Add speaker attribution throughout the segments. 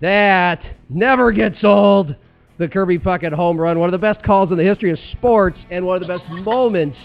Speaker 1: That never gets old. The Kirby Puckett home run, one of the best calls in the history of sports, and one of the best moments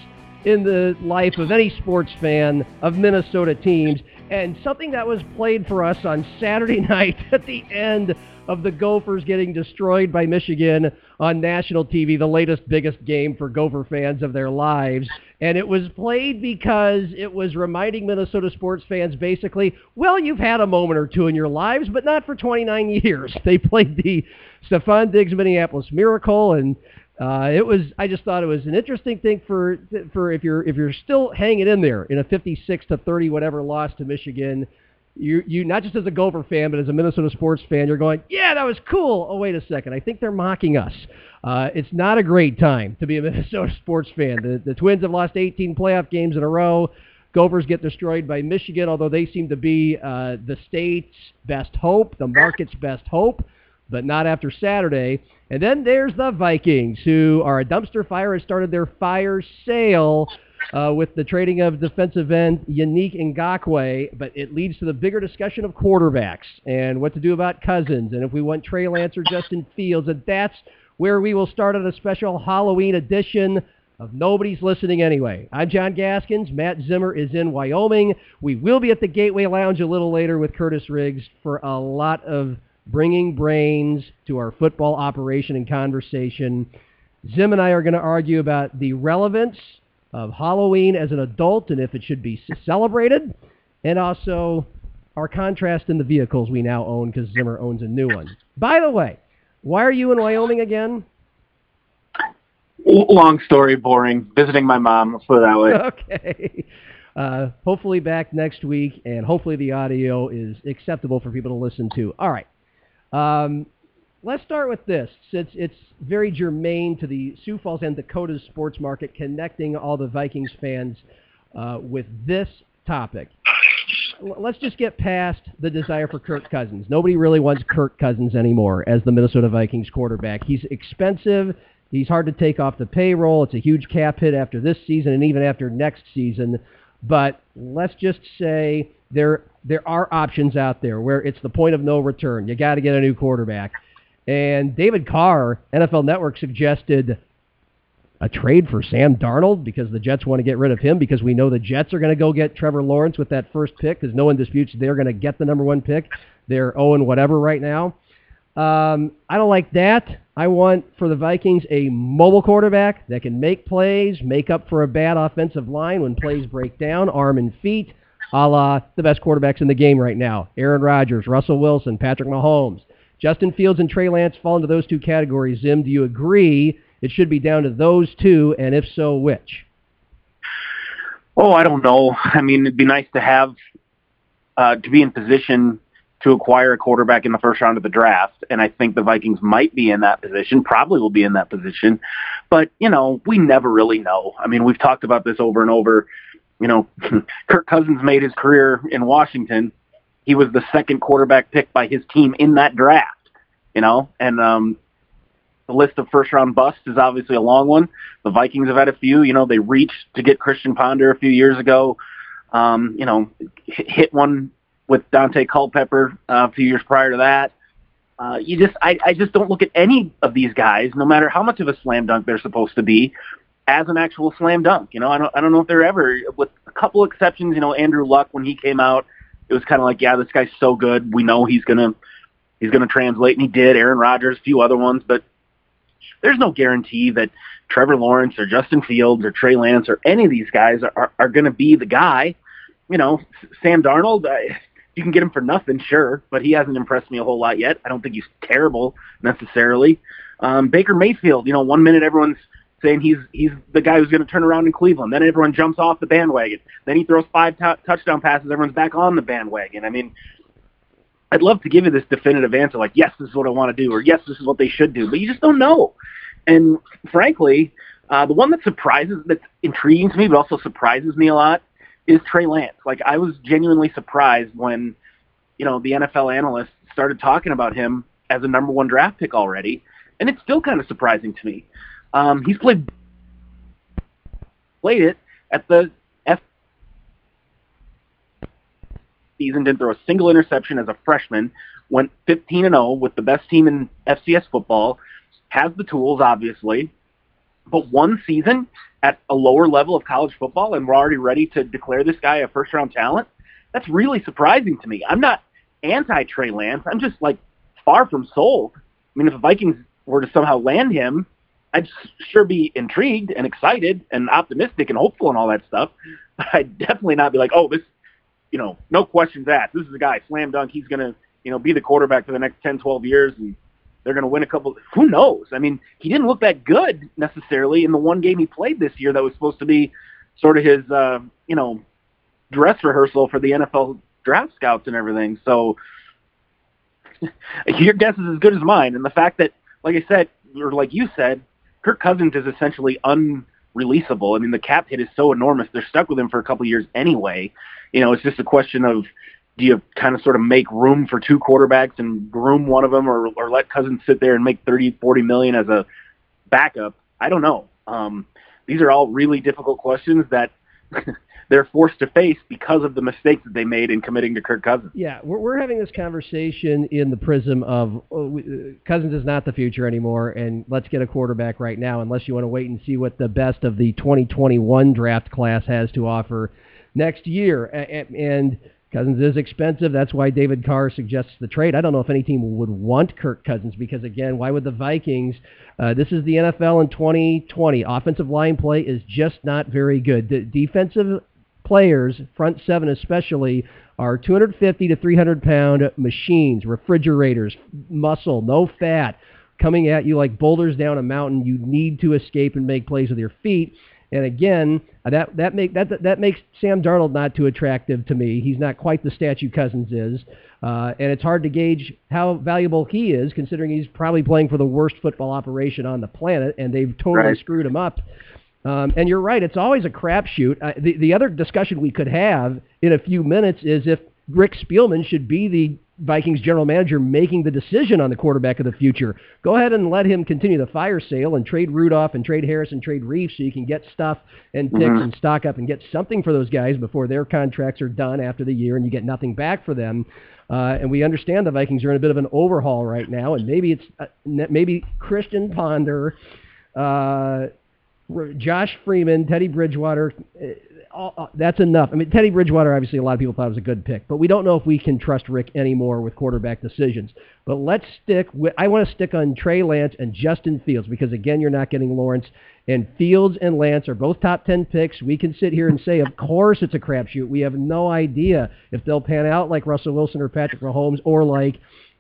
Speaker 1: in the life of any sports fan of Minnesota teams, and something that was played for us on Saturday night at the end of the Gophers getting destroyed by Michigan on national TV, the latest, biggest game for Gopher fans of their lives. And it was played because it was reminding Minnesota sports fans basically, well, you've had a moment or two in your lives, but not for 29 years. They played the Stefon Diggs Minneapolis Miracle, and uh, it was. I just thought it was an interesting thing for for if you're if you're still hanging in there in a 56 to 30 whatever loss to Michigan you you not just as a Gopher fan, but as a Minnesota sports fan, you're going, yeah, that was cool. Oh, wait a second, I think they're mocking us. Uh, it's not a great time to be a Minnesota sports fan. The, the Twins have lost 18 playoff games in a row. Gophers get destroyed by Michigan, although they seem to be uh, the state's best hope, the market's best hope, but not after Saturday. And then there's the Vikings, who are a dumpster fire, has started their fire sale uh, with the trading of defensive end Yannick Ngakoue, but it leads to the bigger discussion of quarterbacks and what to do about Cousins and if we want Trey Lance or Justin Fields. And that's where we will start on a special Halloween edition of Nobody's Listening Anyway. I'm John Gaskins. Matt Zimmer is in Wyoming. We will be at the Gateway Lounge a little later with Curtis Riggs for a lot of bringing brains to our football operation and conversation. Zim and I are going to argue about the relevance of Halloween as an adult and if it should be celebrated, and also our contrast in the vehicles we now own because Zimmer owns a new one. By the way, why are you in Wyoming again?
Speaker 2: Long story, boring. Visiting my mom, let's put it that way.
Speaker 1: Okay. Uh, hopefully back next week, and hopefully the audio is acceptable for people to listen to. All right. Um, let's start with this, since it's very germane to the Sioux Falls and Dakota's sports market, connecting all the Vikings fans uh, with this topic. Let's just get past the desire for Kirk Cousins. Nobody really wants Kirk Cousins anymore as the Minnesota Vikings quarterback. He's expensive. He's hard to take off the payroll. It's a huge cap hit after this season and even after next season. But let's just say there there are options out there where it's the point of no return. You got to get a new quarterback. And David Carr, NFL Network, suggested a trade for Sam Darnold because the Jets want to get rid of him because we know the Jets are going to go get Trevor Lawrence with that first pick because no one disputes they're going to get the number one pick. They're 0 whatever right now. Um, I don't like that. I want for the Vikings a mobile quarterback that can make plays, make up for a bad offensive line when plays break down, arm and feet, a la the best quarterbacks in the game right now. Aaron Rodgers, Russell Wilson, Patrick Mahomes. Justin Fields and Trey Lance fall into those two categories. Zim, do you agree it should be down to those two, and if so, which?
Speaker 2: Oh, I don't know. I mean, it'd be nice to have uh, to be in position to acquire a quarterback in the first round of the draft, and I think the Vikings might be in that position. Probably will be in that position, but you know, we never really know. I mean, we've talked about this over and over. You know, Kirk Cousins made his career in Washington he was the second quarterback picked by his team in that draft, you know, and um, the list of first round busts is obviously a long one. The Vikings have had a few, you know, they reached to get Christian Ponder a few years ago, um, you know, hit one with Daunte Culpepper uh, a few years prior to that. Uh, you just, I, I just don't look at any of these guys, no matter how much of a slam dunk they're supposed to be, as an actual slam dunk. You know, I don't, I don't know if they're ever, with a couple exceptions. You know, Andrew Luck when he came out, it was kind of like, yeah, this guy's so good. We know he's gonna he's gonna translate, and he did. Aaron Rodgers, a few other ones, but there's no guarantee that Trevor Lawrence or Justin Fields or Trey Lance or any of these guys are are, are to be the guy. You know, Sam Darnold. I, you can get him for nothing, sure, but he hasn't impressed me a whole lot yet. I don't think he's terrible necessarily. Um, Baker Mayfield, you know, one minute everyone's saying he's he's the guy who's going to turn around in Cleveland. Then everyone jumps off the bandwagon. Then he throws five t- touchdown passes. Everyone's back on the bandwagon. I mean, I'd love to give you this definitive answer, like yes, this is what I want to do, or yes, this is what they should do, but you just don't know. And frankly, uh, the one that surprises, that's intriguing to me, but also surprises me a lot, is Trey Lance. Like I was genuinely surprised when, you know, the NFL analysts started talking about him as a number one draft pick already, and it's still kind of surprising to me. Um, he's played played it at the F season, didn't throw a single interception as a freshman, went 15 and 0 with the best team in FCS football, has the tools obviously, but one season at a lower level of college football and we're already ready to declare this guy a first round talent. That's really surprising to me. I'm not anti Trey Lance. I'm just like far from sold. I mean, if the Vikings were to somehow land him, I'd sure be intrigued and excited and optimistic and hopeful and all that stuff. But I'd definitely not be like, oh, this, you know, no questions asked. This is a guy, slam dunk. He's going to, you know, be the quarterback for the next 10, 12 years and they're going to win a couple. Who knows? I mean, he didn't look that good necessarily in the one game he played this year that was supposed to be sort of his, uh, you know, dress rehearsal for the NFL draft scouts and everything. So your guess is as good as mine. And the fact that, like I said, or like you said, Kirk Cousins is essentially unreleasable. I mean, the cap hit is so enormous; they're stuck with him for a couple of years anyway. You know, it's just a question of do you kind of sort of make room for two quarterbacks and groom one of them, or or let Cousins sit there and make thirty, forty million as a backup? I don't know. Um, these are all really difficult questions that they're forced to face because of the mistakes that they made in committing to Kirk Cousins.
Speaker 1: Yeah, we're, we're having this conversation in the prism of we, uh, Cousins is not the future anymore, and let's get a quarterback right now, unless you want to wait and see what the best of the 2021 draft class has to offer next year. And, and Cousins is expensive. That's why David Carr suggests the trade. I don't know if any team would want Kirk Cousins because, again, why would the Vikings? Uh, this is the NFL in 2020. Offensive line play is just not very good. Defensive players, front seven especially, are 250 to 300 pound machines, refrigerators, muscle, no fat, coming at you like boulders down a mountain. You need to escape and make plays with your feet. And again, that that make that that makes Sam Darnold not too attractive to me. He's not quite the statue Cousins is, uh, and it's hard to gauge how valuable he is, considering he's probably playing for the worst football operation on the planet, and they've totally
Speaker 2: Right.
Speaker 1: screwed him up. Um, and you're right; it's always a crapshoot. Uh, the the other discussion we could have in a few minutes is if Rick Spielman should be the Vikings general manager making the decision on the quarterback of the future. Go ahead and let him continue the fire sale and trade Rudolph and trade Harris and trade Reeves so you can get stuff and picks
Speaker 2: Mhm.
Speaker 1: and stock up and get something for those guys before their contracts are done after the year and you get nothing back for them. Uh, and we understand the Vikings are in a bit of an overhaul right now, and maybe it's uh, maybe Christian Ponder, uh, Josh Freeman, Teddy Bridgewater. Uh, all, that's enough. I mean, Teddy Bridgewater, obviously, a lot of people thought it was a good pick, but we don't know if we can trust Rick anymore with quarterback decisions. But let's stick. With, I want to stick on Trey Lance and Justin Fields because again, you're not getting Lawrence. And Fields and Lance are both top 10 picks. We can sit here and say, of course it's a crapshoot. We have no idea if they'll pan out like Russell Wilson or Patrick Mahomes or like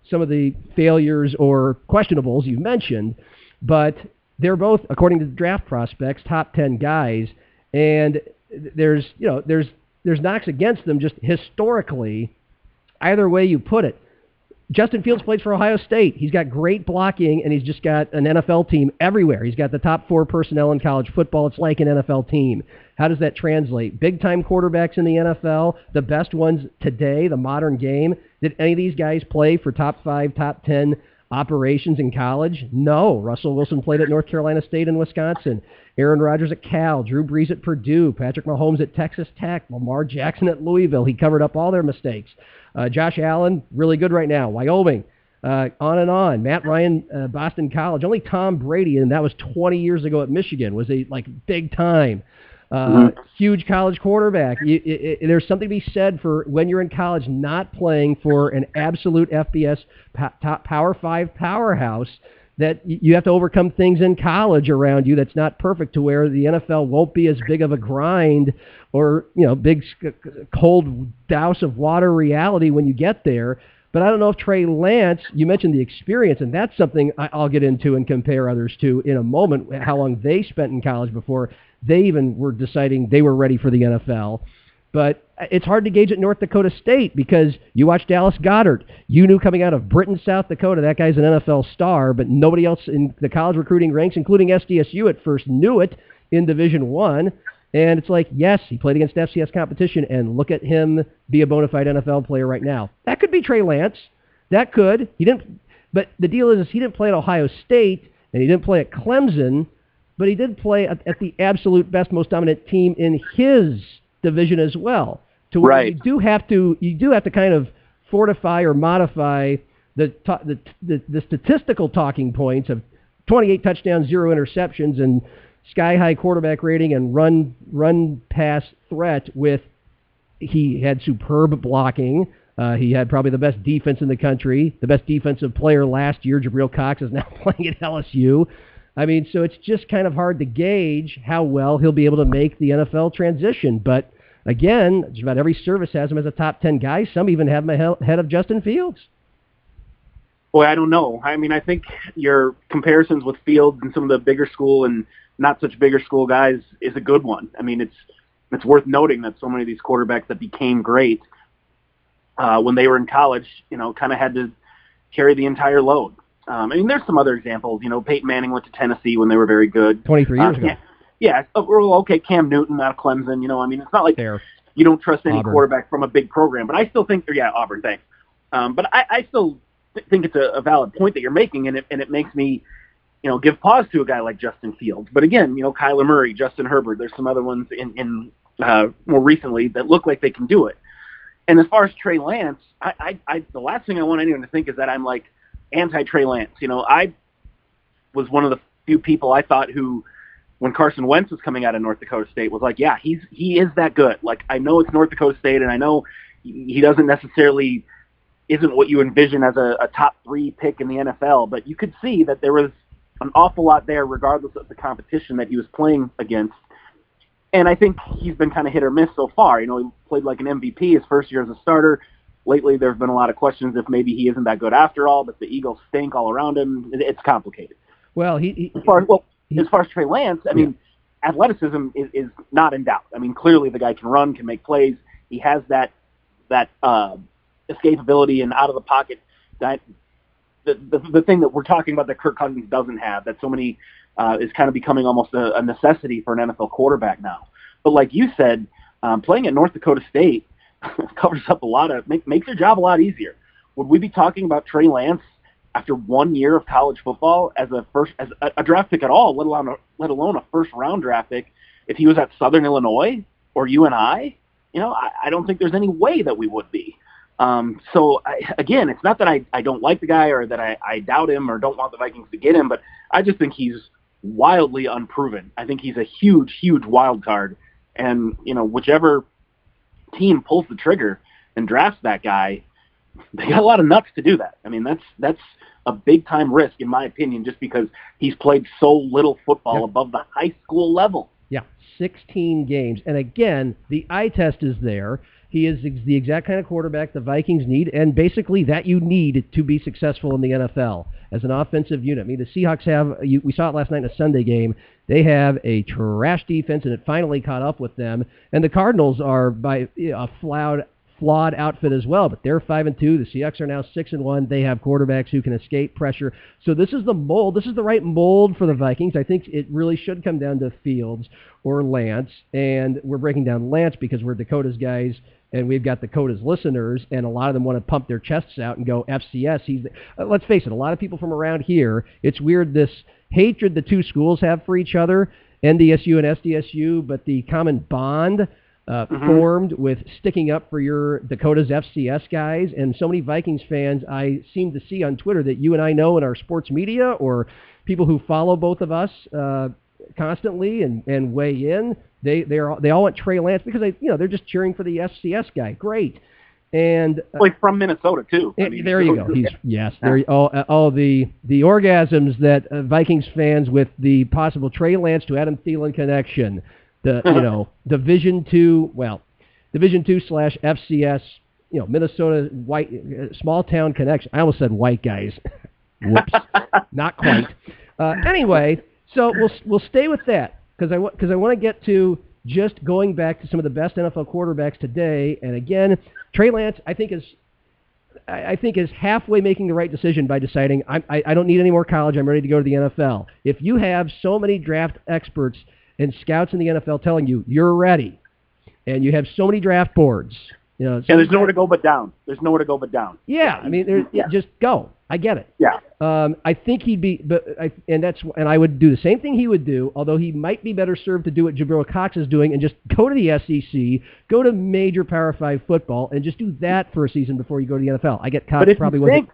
Speaker 1: some of the failures or questionables you've mentioned. But they're both, according to the draft prospects, top 10 guys. And there's, you know, there's, there's knocks against them just historically, either way you put it. Justin Fields plays for Ohio State. He's got great blocking, and he's just got an NFL team everywhere. He's got the top four personnel in college football. It's like an NFL team. How does that translate? Big time quarterbacks in the NFL, the best ones today, the modern game. Did any of these guys play for top five, top ten operations in college? No. Russell Wilson played at North Carolina State and Wisconsin. Aaron Rodgers at Cal, Drew Brees at Purdue, Patrick Mahomes at Texas Tech, Lamar Jackson at Louisville. He covered up all their mistakes. Uh, Josh Allen, really good right now. Wyoming, uh, on and on. Matt Ryan, uh, Boston College. Only Tom Brady, and that was 20 years ago at Michigan, was a like big time. Uh, Huge college quarterback. You, i i there's something to be said for when you're in college not playing for an absolute FBS po- top Power Five powerhouse. That you have to overcome things in college around you that's not perfect to where the NFL won't be as big of a grind or you know big cold douse of water reality when you get there. But I don't know if Trey Lance, you mentioned the experience, and that's something I'll get into and compare others to in a moment, how long they spent in college before they even were deciding they were ready for the NFL. But uh, it's hard to gauge at North Dakota State because you watch Dallas Goedert. You knew coming out of Britton, South Dakota, that guy's an NFL star, but nobody else in the college recruiting ranks, including SDSU at first, knew it in Division One. And it's like, yes, he played against FCS competition, and look at him be a bona fide NFL player right now. That could be Trey Lance. That could. He didn't. But the deal is, is he didn't play at Ohio State, and he didn't play at Clemson, but he did play at, at the absolute best, most dominant team in his division as well. To where
Speaker 2: Right.
Speaker 1: you do have to, you do have to kind of fortify or modify the ta- the, the the statistical talking points of 28 touchdowns, zero interceptions, and sky high quarterback rating and run run pass threat with he had superb blocking. Uh, he had probably the best defense in the country, the best defensive player last year. Jabril Cox is now playing at LSU. I mean, so it's just kind of hard to gauge how well he'll be able to make the NFL transition. But again, just about every service has him as a top 10 guy. Some even have him ahead of Justin Fields.
Speaker 2: Boy, I don't know. I mean, I think your comparisons with Fields and some of the bigger school and not such bigger school guys is a good one. I mean, it's it's worth noting that so many of these quarterbacks that became great uh, when they were in college, you know, kind of had to carry the entire load. Um, I mean, there's some other examples. You know, Peyton Manning went to Tennessee when they were very good.
Speaker 1: 23 years
Speaker 2: Uh,
Speaker 1: ago.
Speaker 2: yeah, yeah. oh, well, okay, Cam Newton out of Clemson. You know, I mean, it's not like
Speaker 1: There.
Speaker 2: you don't trust any
Speaker 1: Auburn.
Speaker 2: quarterback from a big program. But I still think, yeah, Auburn, thanks. Um, but I, I still th- think it's a, a valid point that you're making, and it, and it makes me, you know, give pause to a guy like Justin Fields. But again, you know, Kyler Murray, Justin Herbert, there's some other ones in, in uh, more recently that look like they can do it. And as far as Trey Lance, I, I, I the last thing I want anyone to think is that I'm like anti Trey Lance. You know, I was one of the few people I thought who when Carson Wentz was coming out of North Dakota State was like, yeah, he's he is that good. Like I know it's North Dakota State, and I know he doesn't necessarily isn't what you envision as a, a top three pick in the NFL, but you could see that there was an awful lot there, regardless of the competition that he was playing against. And I think he's been kind of hit or miss so far. You know, he played like an MVP his first year as a starter. Lately, there have been a lot of questions if maybe he isn't that good after all, but the Eagles stink all around him. It's complicated
Speaker 1: Well, he, he
Speaker 2: as far as well, as far as Trey Lance, I mean, athleticism is, is not in doubt. I mean, clearly the guy can run, can make plays. He has that that uh, escapability and out of the pocket. That the, the the thing that we're talking about that Kirk Cousins doesn't have. That so many uh, is kind of becoming almost a, a necessity for an NFL quarterback now. But like you said, um, playing at North Dakota State covers up a lot of make, makes your job a lot easier. Would we be talking about Trey Lance after one year of college football as a first as a, a draft pick at all, let alone a, let alone a first round draft pick, if he was at Southern Illinois or UNI? You know, I, I don't think there's any way that we would be. Um, so I, again, it's not that I, I don't like the guy or that I, I doubt him or don't want the Vikings to get him, but I just think he's wildly unproven. I think he's a huge, huge wild card, and you know, whichever team pulls the trigger and drafts that guy, they got a lot of nuts to do that. I mean, that's that's a big time risk in my opinion, just because he's played so little football above the high school level.
Speaker 1: Yeah, 16 games. And again, the eye test is there. He is the exact kind of quarterback the Vikings need, and basically that you need to be successful in the NFL as an offensive unit. I mean, the Seahawks have, you, we saw it last night in a Sunday game, they have a trash defense, and it finally caught up with them. And the Cardinals are by a flawed, flawed outfit as well, but they're five and two. The Seahawks are now six and one. They have quarterbacks who can escape pressure. So this is the mold. This is the right mold for the Vikings. I think it really should come down to Fields or Lance, and we're breaking down Lance because we're Dakota's guys. And we've got Dakota's listeners, and a lot of them want to pump their chests out and go FCS. He's, uh, let's face it, a lot of people from around here. It's weird this hatred the two schools have for each other, NDSU and SDSU, but the common bond uh, formed with sticking up for your Dakota's FCS guys. And so many Vikings fans I seem to see on Twitter that you and I know in our sports media or people who follow both of us uh, constantly and, and weigh in. They they are they all want Trey Lance because they you know they're just cheering for the FCS guy. Great. And uh,
Speaker 2: Like from Minnesota too. I
Speaker 1: Eh,
Speaker 2: mean,
Speaker 1: there you go. He's yes. There all uh, all the the orgasms that uh, Vikings fans with the possible Trey Lance to Adam Thielen connection, the you know Division two well, Division two slash FCS you know Minnesota white uh, small town connection. I almost said white guys. Whoops, not quite. Uh, anyway, so we'll we'll stay with that because I because I want to get to just going back to some of the best NFL quarterbacks today, and again, Trey Lance, I think is I I think is halfway making the right decision by deciding I, I, I don't need any more college. I'm ready to go to the NFL. If you have so many draft experts and scouts in the NFL telling you you're ready, and you have so many draft boards, you know,
Speaker 2: And there's nowhere to go but down. There's nowhere to go but down.
Speaker 1: yeah, I mean, there's,
Speaker 2: Yeah.
Speaker 1: just go. I get it.
Speaker 2: Yeah.
Speaker 1: Um, I think he'd be, but I, and that's, and I would do the same thing he would do. Although he might be better served to do what Jabril Cox is doing and just go to the SEC, go to major Power Five football, and just do that for a season before you go to the NFL. I get Cox probably wasn't.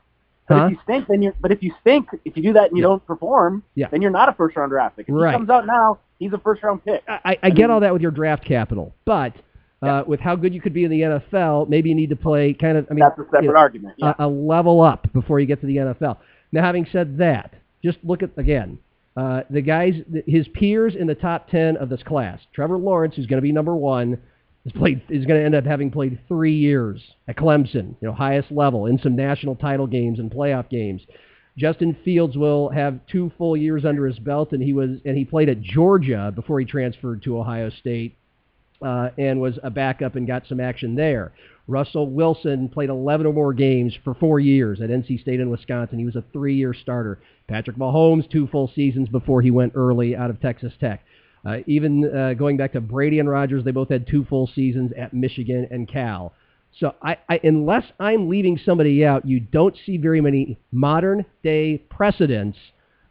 Speaker 2: But
Speaker 1: Huh?
Speaker 2: if you stink, then you're. But if you stink, if you do that and you
Speaker 1: Yeah.
Speaker 2: don't perform,
Speaker 1: Yeah.
Speaker 2: then you're not a first round draft pick. If
Speaker 1: Right.
Speaker 2: he comes out now, he's a first round pick.
Speaker 1: I, I, I get all that with your draft capital, but uh, with how good you could be in the NFL, maybe you need to play kind of. I mean,
Speaker 2: That's a separate
Speaker 1: you know,
Speaker 2: argument. Yeah.
Speaker 1: a, a level up before you get to the NFL. Now, having said that, just look at again uh, the guys, his peers in the top ten of this class. Trevor Lawrence, who's going to be number one, has played is going to end up having played three years at Clemson, you know, highest level in some national title games and playoff games. Justin Fields will have two full years under his belt, and he was and he played at Georgia before he transferred to Ohio State uh, and was a backup and got some action there. Russell Wilson played 11 or more games for four years at NC State and Wisconsin. He was a three-year starter. Patrick Mahomes, two full seasons before he went early out of Texas Tech. Uh, even uh, going back to Brady and Rodgers, they both had two full seasons at Michigan and Cal. So I, I, unless I'm leaving somebody out, you don't see very many modern day precedents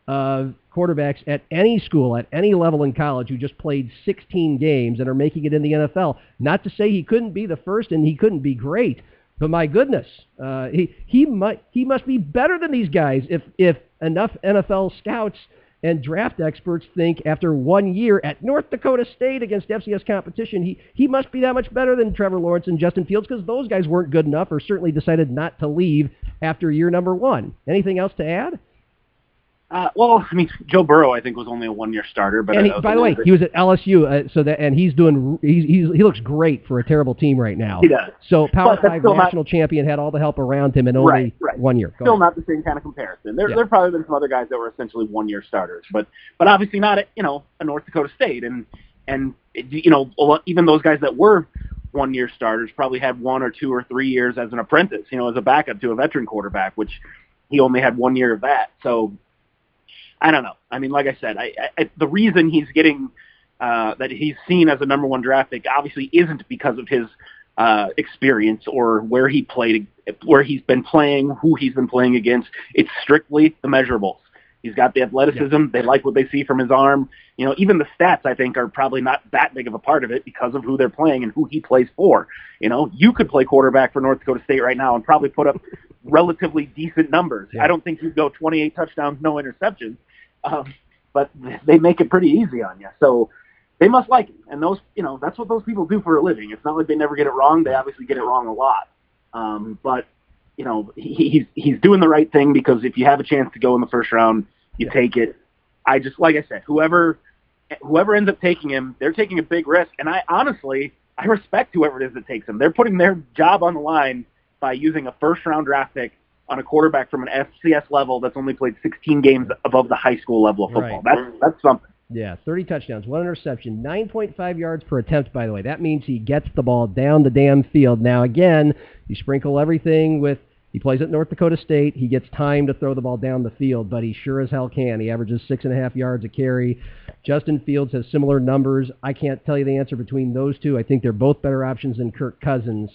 Speaker 1: of quarterbacks at any school, at any level in college, who just played 16 games and are making it in the NFL. Not to say he couldn't be the first and he couldn't be great, but my goodness, uh, he he might he must be better than these guys if if enough NFL scouts and draft experts think after one year at North Dakota State against FCS competition, he, he must be that much better than Trevor Lawrence and Justin Fields because those guys weren't good enough or certainly decided not to leave after year number one. Anything else to add?
Speaker 2: Uh, well, I mean, Joe Burrow, I think, was only a one-year starter. But
Speaker 1: and he, by the way, he was at LSU, uh, so that and he's doing he's, he's he looks great for a terrible team right now.
Speaker 2: He does.
Speaker 1: So Power Five
Speaker 2: still not-
Speaker 1: national champion had all the help around him and only
Speaker 2: Right, right.
Speaker 1: one year. Go
Speaker 2: still
Speaker 1: ahead.
Speaker 2: not the same kind of comparison. There,
Speaker 1: Yeah.
Speaker 2: there have probably been some other guys that were essentially one-year starters, but but obviously not at you know a North Dakota State, and and you know even those guys that were one-year starters probably had one or two or three years as an apprentice, you know, as a backup to a veteran quarterback, which he only had one year of that. So I don't know. I mean, like I said, I, I the reason he's getting uh, that he's seen as a number one draft pick obviously isn't because of his uh, experience or where he played, where he's been playing, who he's been playing against. It's strictly the measurables. He's got the athleticism. They like what they see from his arm. You know, even the stats I think are probably not that big of a part of it because of who they're playing and who he plays for. You know, you could play quarterback for North Dakota State right now and probably put up relatively decent numbers.
Speaker 1: Yeah.
Speaker 2: I don't think you'd go 28 touchdowns, no interceptions, um, but they make it pretty easy on you. So they must like him, and those, you know, that's what those people do for a living. It's not like they never get it wrong. They obviously get it wrong a lot, um, but you know, he, he's he's doing the right thing because if you have a chance to go in the first round, you take it. I just like I said, whoever whoever ends up taking him, they're taking a big risk, and I honestly I respect whoever it is that takes him. They're putting their job on the line by using a first round draft pick on a quarterback from an FCS level that's only played 16 games above the high school level of football.
Speaker 1: Right.
Speaker 2: That's that's something.
Speaker 1: Yeah, 30 touchdowns, one interception, 9.5 yards per attempt, by the way. That means he gets the ball down the damn field. Now, again, you sprinkle everything with he plays at North Dakota State. He gets time to throw the ball down the field, but he sure as hell can. He averages six and a half yards a carry. Justin Fields has similar numbers. I can't tell you the answer between those two. I think they're both better options than Kirk Cousins.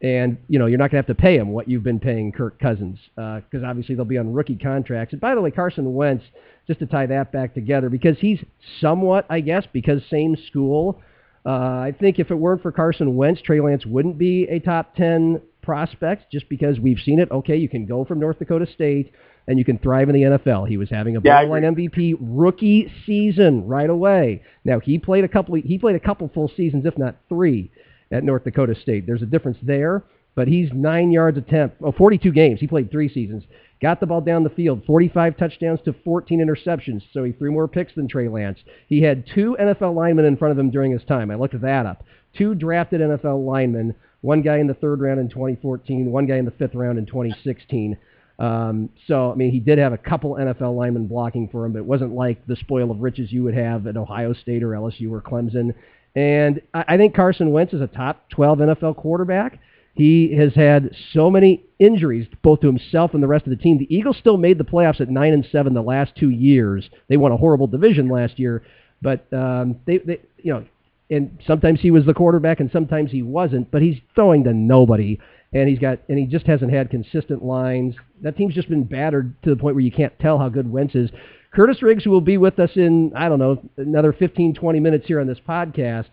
Speaker 1: And, you know, you're not going to have to pay him what you've been paying Kirk Cousins because obviously they'll be on rookie contracts. And by the way, Carson Wentz, just to tie that back together, because he's somewhat, I guess, because same school, uh, I think if it weren't for Carson Wentz, Trey Lance wouldn't be a top 10 prospect just because we've seen it. Okay, you can go from North Dakota State and you can thrive in the NFL. He was having a
Speaker 2: Yeah,
Speaker 1: borderline MVP rookie season right away. Now he played a couple he played a couple full seasons, if not three, at North Dakota State. There's a difference there, but he's nine yards attempt. Oh, 42 games. He played three seasons. Got the ball down the field, 45 touchdowns to 14 interceptions. So he threw more picks than Trey Lance. He had two NFL linemen in front of him during his time. I looked that up. Two drafted NFL linemen. One guy in the third round in 2014. One guy in the fifth round in 2016. Um, so, I mean, he did have a couple NFL linemen blocking for him, but it wasn't like the spoil of riches you would have at Ohio State or LSU or Clemson. And I, think Carson Wentz is a top 12 NFL quarterback. He has had so many injuries, both to himself and the rest of the team. The Eagles still made the playoffs at nine and seven the last two years. They won a horrible division last year, but um, they, they, you know, and sometimes he was the quarterback and sometimes he wasn't. But he's throwing to nobody, and he's got, and he just hasn't had consistent lines. That team's just been battered to the point where you can't tell how good Wentz is. Curtis Riggs, who will be with us in I don't know another 15, 20 minutes here on this podcast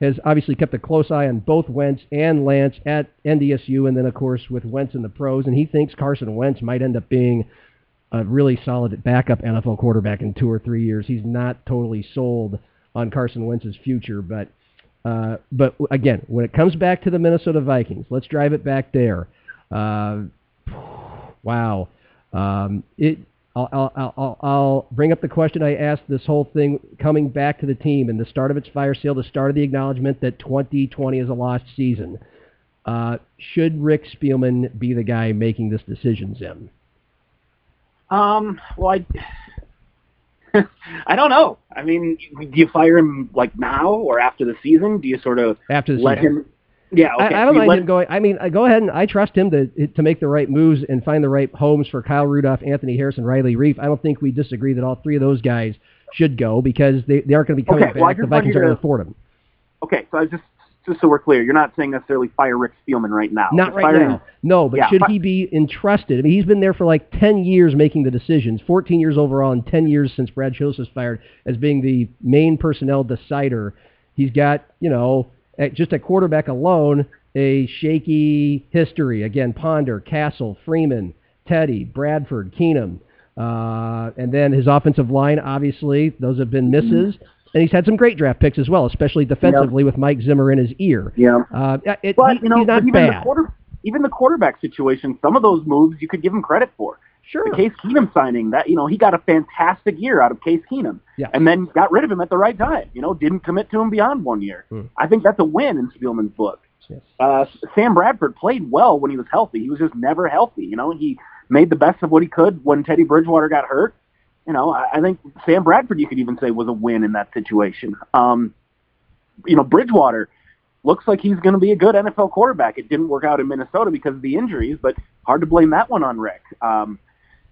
Speaker 1: has obviously kept a close eye on both Wentz and Lance at NDSU, and then of course with Wentz in the pros, and he thinks Carson Wentz might end up being a really solid backup NFL quarterback in two or three years. He's not totally sold on Carson Wentz's future, but uh, but again, when it comes back to the Minnesota Vikings, let's drive it back there. Uh, wow, um, it I'll, I'll, I'll, I'll bring up the question I asked this whole thing coming back to the team and the start of its fire sale, the start of the acknowledgement that 2020 is a lost season. Uh, should Rick Spielman be the guy making this decision, Zim?
Speaker 2: Um, well, I, I don't know. I mean, do you fire him like now or after the season? Do you sort of
Speaker 1: after the
Speaker 2: let
Speaker 1: season?
Speaker 2: him? Yeah, okay.
Speaker 1: I, I don't mind
Speaker 2: let-
Speaker 1: him going. I mean, uh, go ahead and I trust him to to make the right moves and find the right homes for Kyle Rudolph, Anthony Harrison, Riley Reiff. I don't think we disagree that all three of those guys should go because they, they aren't going to be coming
Speaker 2: Okay, well,
Speaker 1: back. the Vikings are going
Speaker 2: to-
Speaker 1: afford them.
Speaker 2: Okay, so I just just so we're clear, you're not saying necessarily fire Rick Spielman right now.
Speaker 1: Not right
Speaker 2: fire
Speaker 1: now. No, but
Speaker 2: Yeah,
Speaker 1: should he be entrusted? I mean, he's been there for like 10 years making the decisions, 14 years overall, and 10 years since Brad Chillis was fired as being the main personnel decider. He's got, you know, at just at quarterback alone, a shaky history. Again, Ponder, Cassel, Freeman, Teddy, Bradford, Keenum. Uh, and then his offensive line, obviously, those have been misses. And he's had some great draft picks as well, especially defensively with Mike Zimmer in his ear.
Speaker 2: Yeah.
Speaker 1: Uh, it,
Speaker 2: But
Speaker 1: he-
Speaker 2: you know,
Speaker 1: he's not
Speaker 2: even
Speaker 1: bad.
Speaker 2: the quarter, even the quarterback situation, some of those moves you could give him credit for.
Speaker 1: Sure.
Speaker 2: The Case Keenum signing, that you know, he got a fantastic year out of Case Keenum,
Speaker 1: Yeah.
Speaker 2: and then got rid of him at the right time. You know, didn't commit to him beyond one year.
Speaker 1: Hmm.
Speaker 2: I think that's a win in Spielman's book.
Speaker 1: Yes.
Speaker 2: Uh, Sam Bradford played well when he was healthy. He was just never healthy. You know, he made the best of what he could when Teddy Bridgewater got hurt. You know, I, I think Sam Bradford, you could even say, was a win in that situation. Um, you know, Bridgewater looks like he's going to be a good NFL quarterback. It didn't work out in Minnesota because of the injuries, but hard to blame that one on Rick. Um,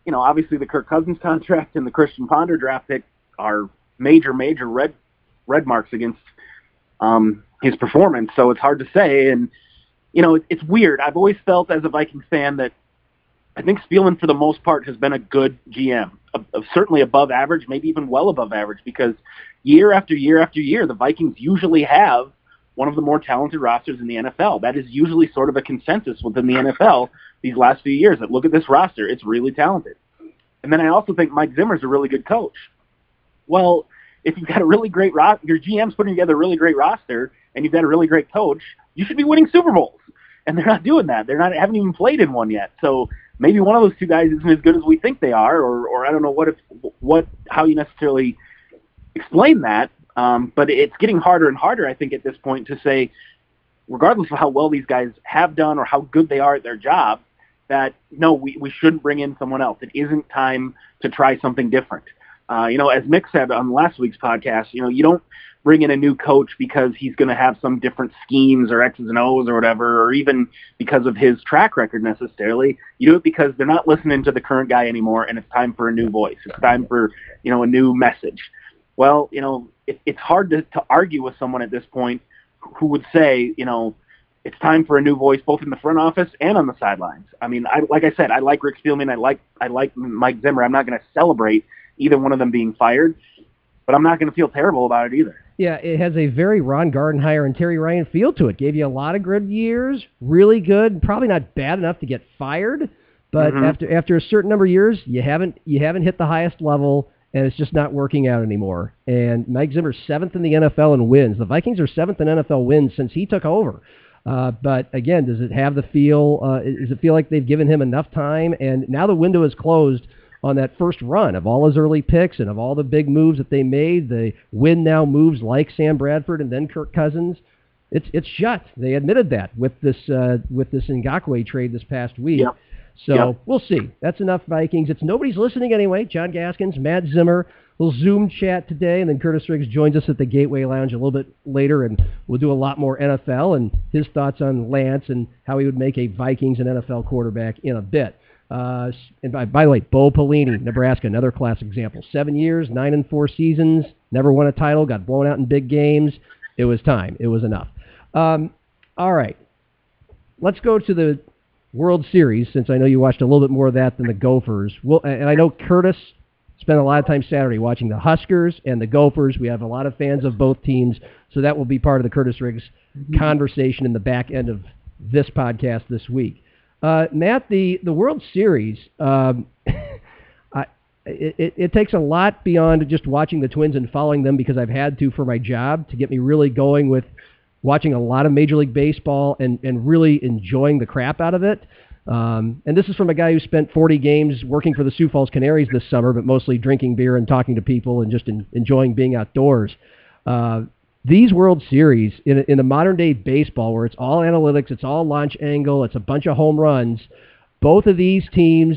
Speaker 2: you know, obviously the Kirk Cousins contract and the Christian Ponder draft pick are major, major red red marks against um, his performance. So it's hard to say. And you know, it, it's weird. I've always felt as a Vikings fan that I think Spielman, for the most part, has been a good GM, of, of certainly above average, maybe even well above average, because year after year after year, the Vikings usually have one of the more talented rosters in the NFL. That is usually sort of a consensus within the NFL these last few years. That look at this roster, it's really talented. And then I also think Mike Zimmer's a really good coach. Well, if you've got a really great roster, your GM's putting together a really great roster, and you've got a really great coach, you should be winning Super Bowls. And they're not doing that. They're not haven't even played in one yet. So maybe one of those two guys isn't as good as we think they are, or or I don't know what if what how you necessarily explain that. Um, but it's getting harder and harder, I think, at this point to say, regardless of how well these guys have done or how good they are at their job, that no, we, we shouldn't bring in someone else. It isn't time to try something different. Uh, you know, as Mick said on last week's podcast, you know, you don't bring in a new coach because he's going to have some different schemes or X's and O's or whatever, or even because of his track record necessarily. You do it because they're not listening to the current guy anymore, and it's time for a new voice. It's time for you know a new message. Well, you know, it, it's hard to, to argue with someone at this point who would say, you know, it's time for a new voice both in the front office and on the sidelines. I mean, I, like I said, I like Rick Spielman. I like I like Mike Zimmer. I'm not going to celebrate either one of them being fired, but I'm not going to feel terrible about it either.
Speaker 1: Yeah, it has a very Ron Gardenhire and Terry Ryan feel to it. Gave you a lot of good years, really good, probably not bad enough to get fired, but
Speaker 2: Mhm.
Speaker 1: after after a certain number of years, you haven't you haven't hit the highest level, and it's just not working out anymore. And Mike Zimmer's seventh in the NFL in wins. The Vikings are seventh in NFL wins since he took over. Uh, but again, does it have the feel? Uh, does it feel like they've given him enough time? And now the window is closed on that first run of all his early picks and of all the big moves that they made, the win now moves like Sam Bradford and then Kirk Cousins. It's it's shut. They admitted that with this uh, with this Ngakoue trade this past week.
Speaker 2: Yep.
Speaker 1: So
Speaker 2: Yep.
Speaker 1: we'll see. That's enough Vikings. It's nobody's listening anyway. John Gaskins, Matt Zimmer. We'll Zoom chat today, and then Curtis Riggs joins us at the Gateway Lounge a little bit later, and we'll do a lot more NFL and his thoughts on Lance and how he would make a Vikings and NFL quarterback in a bit. Uh, and by, by the way, Bo Pelini, Nebraska, another classic example. Seven years, nine and four seasons, never won a title, got blown out in big games. It was time. It was enough. Um, all right. Let's go to the World Series, since I know you watched a little bit more of that than the Gophers. Well, and I know Curtis spent a lot of time Saturday watching the Huskers and the Gophers. We have a lot of fans of both teams, so that will be part of the Curtis Riggs conversation in the back end of this podcast this week. Uh, Matt, the, the World Series, um, I, it, it takes a lot beyond just watching the Twins and following them because I've had to for my job to get me really going with watching a lot of Major League Baseball and, and really enjoying the crap out of it. Um, and this is from a guy who spent 40 games working for the Sioux Falls Canaries this summer, but mostly drinking beer and talking to people and just en- enjoying being outdoors. Uh, these World Series in in the modern day baseball where it's all analytics, it's all launch angle, it's a bunch of home runs. Both of these teams,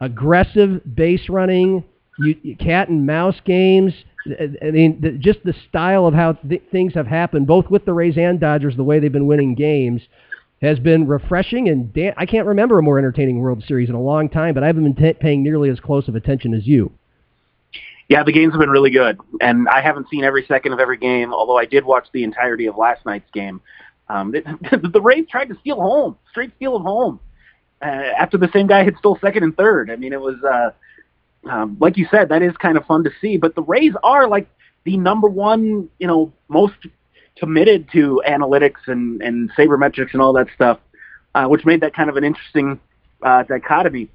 Speaker 1: aggressive base running, you- cat and mouse games. I mean, the, just the style of how th- things have happened, both with the Rays and Dodgers, the way they've been winning games, has been refreshing. And da- I can't remember a more entertaining World Series in a long time, but I haven't been t- paying nearly as close of attention as you.
Speaker 2: Yeah, the games have been really good, and I haven't seen every second of every game. Although I did watch the entirety of last night's game. Um, the, the Rays tried to steal home, straight steal of home, uh, after the same guy had stole second and third. I mean, it was uh, um, like you said, that is kind of fun to see. But the Rays are like the number one, you know, most committed to analytics and and sabermetrics and all that stuff, uh, which made that kind of an interesting uh, dichotomy.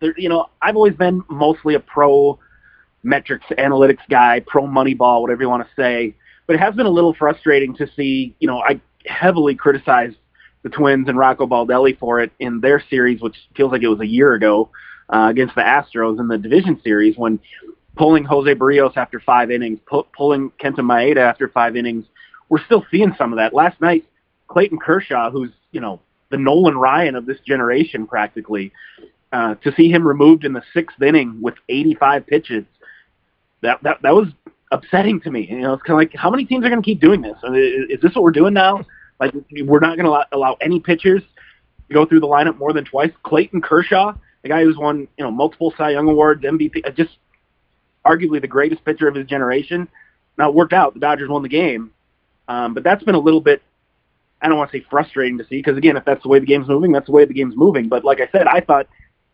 Speaker 2: There, you know, I've always been mostly a pro metrics analytics guy, pro money ball, whatever you want to say. But it has been a little frustrating to see, you know, I heavily criticized the Twins and Rocco Baldelli for it in their series, which feels like it was a year ago, uh, against the Astros in the division series when pulling Jose Berrios after five innings, pu- pulling Kenta Maeda after five innings. We're still seeing some of that. Last night, Clayton Kershaw, who's, you know, the Nolan Ryan of this generation practically, uh, to see him removed in the sixth inning with 85 pitches, that that that was upsetting to me. You know, it's kind of like how many teams are going to keep doing this? Is, is this what we're doing now? Like we're not going to allow, allow any pitchers to go through the lineup more than twice. Clayton Kershaw, the guy who's won you know multiple Cy Young awards, MVP, uh, just arguably the greatest pitcher of his generation. Now it worked out. The Dodgers won the game, um, but that's been a little bit. I don't want to say frustrating to see because again, if that's the way the game's moving, that's the way the game's moving. But like I said, I thought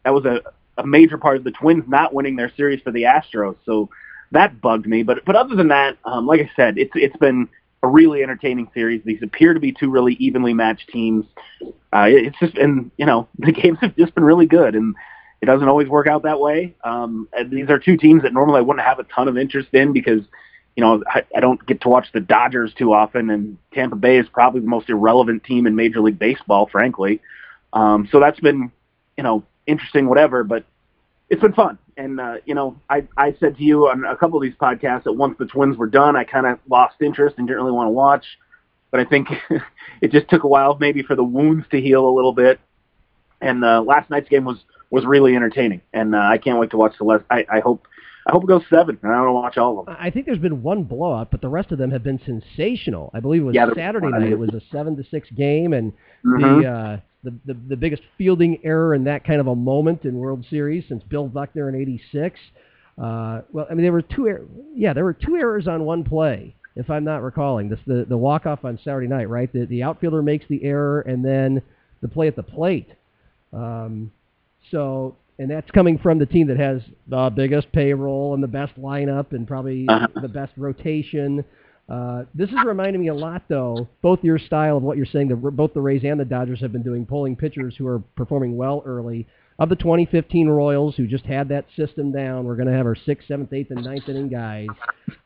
Speaker 2: that was a, a major part of the Twins not winning their series for the Astros. So that bugged me. But but other than that, um, like I said, it's it's been a really entertaining series. These appear to be two really evenly matched teams. Uh, it's just and you know the games have just been really good, and it doesn't always work out that way. Um, and these are two teams that normally I wouldn't have a ton of interest in because you know I, I don't get to watch the Dodgers too often, and Tampa Bay is probably the most irrelevant team in Major League Baseball, frankly. Um, so that's been you know interesting, whatever, but it's been fun. And uh, you know, I I said to you on a couple of these podcasts that once the Twins were done, I kind of lost interest and didn't really want to watch. But I think it just took a while, maybe for the wounds to heal a little bit. And uh, last night's game was was really entertaining, and uh, I can't wait to watch the rest. I, I hope I hope it goes seven, and I want to watch all of them.
Speaker 1: I think there's been one blowout, but the rest of them have been sensational. I believe it was
Speaker 2: Yeah,
Speaker 1: Saturday night. It was a seven to six game, and
Speaker 2: Mhm.
Speaker 1: the, uh, the the the biggest fielding error in that kind of a moment in World Series since Bill Buckner in '86. Uh, well, I mean, there were two. Er- yeah, there were two errors on one play, if I'm not recalling. This the the walk off on Saturday night, right? The the outfielder makes the error, and then the play at the plate. Um, so, and that's coming from the team that has the biggest payroll and the best lineup and probably
Speaker 2: Uh-huh.
Speaker 1: the best rotation. Uh, this is reminding me a lot, though, both your style of what you're saying, that both the Rays and the Dodgers have been doing, pulling pitchers who are performing well early. Of the 2015 Royals, who just had that system down, we're going to have our sixth, seventh, eighth, and ninth inning guys.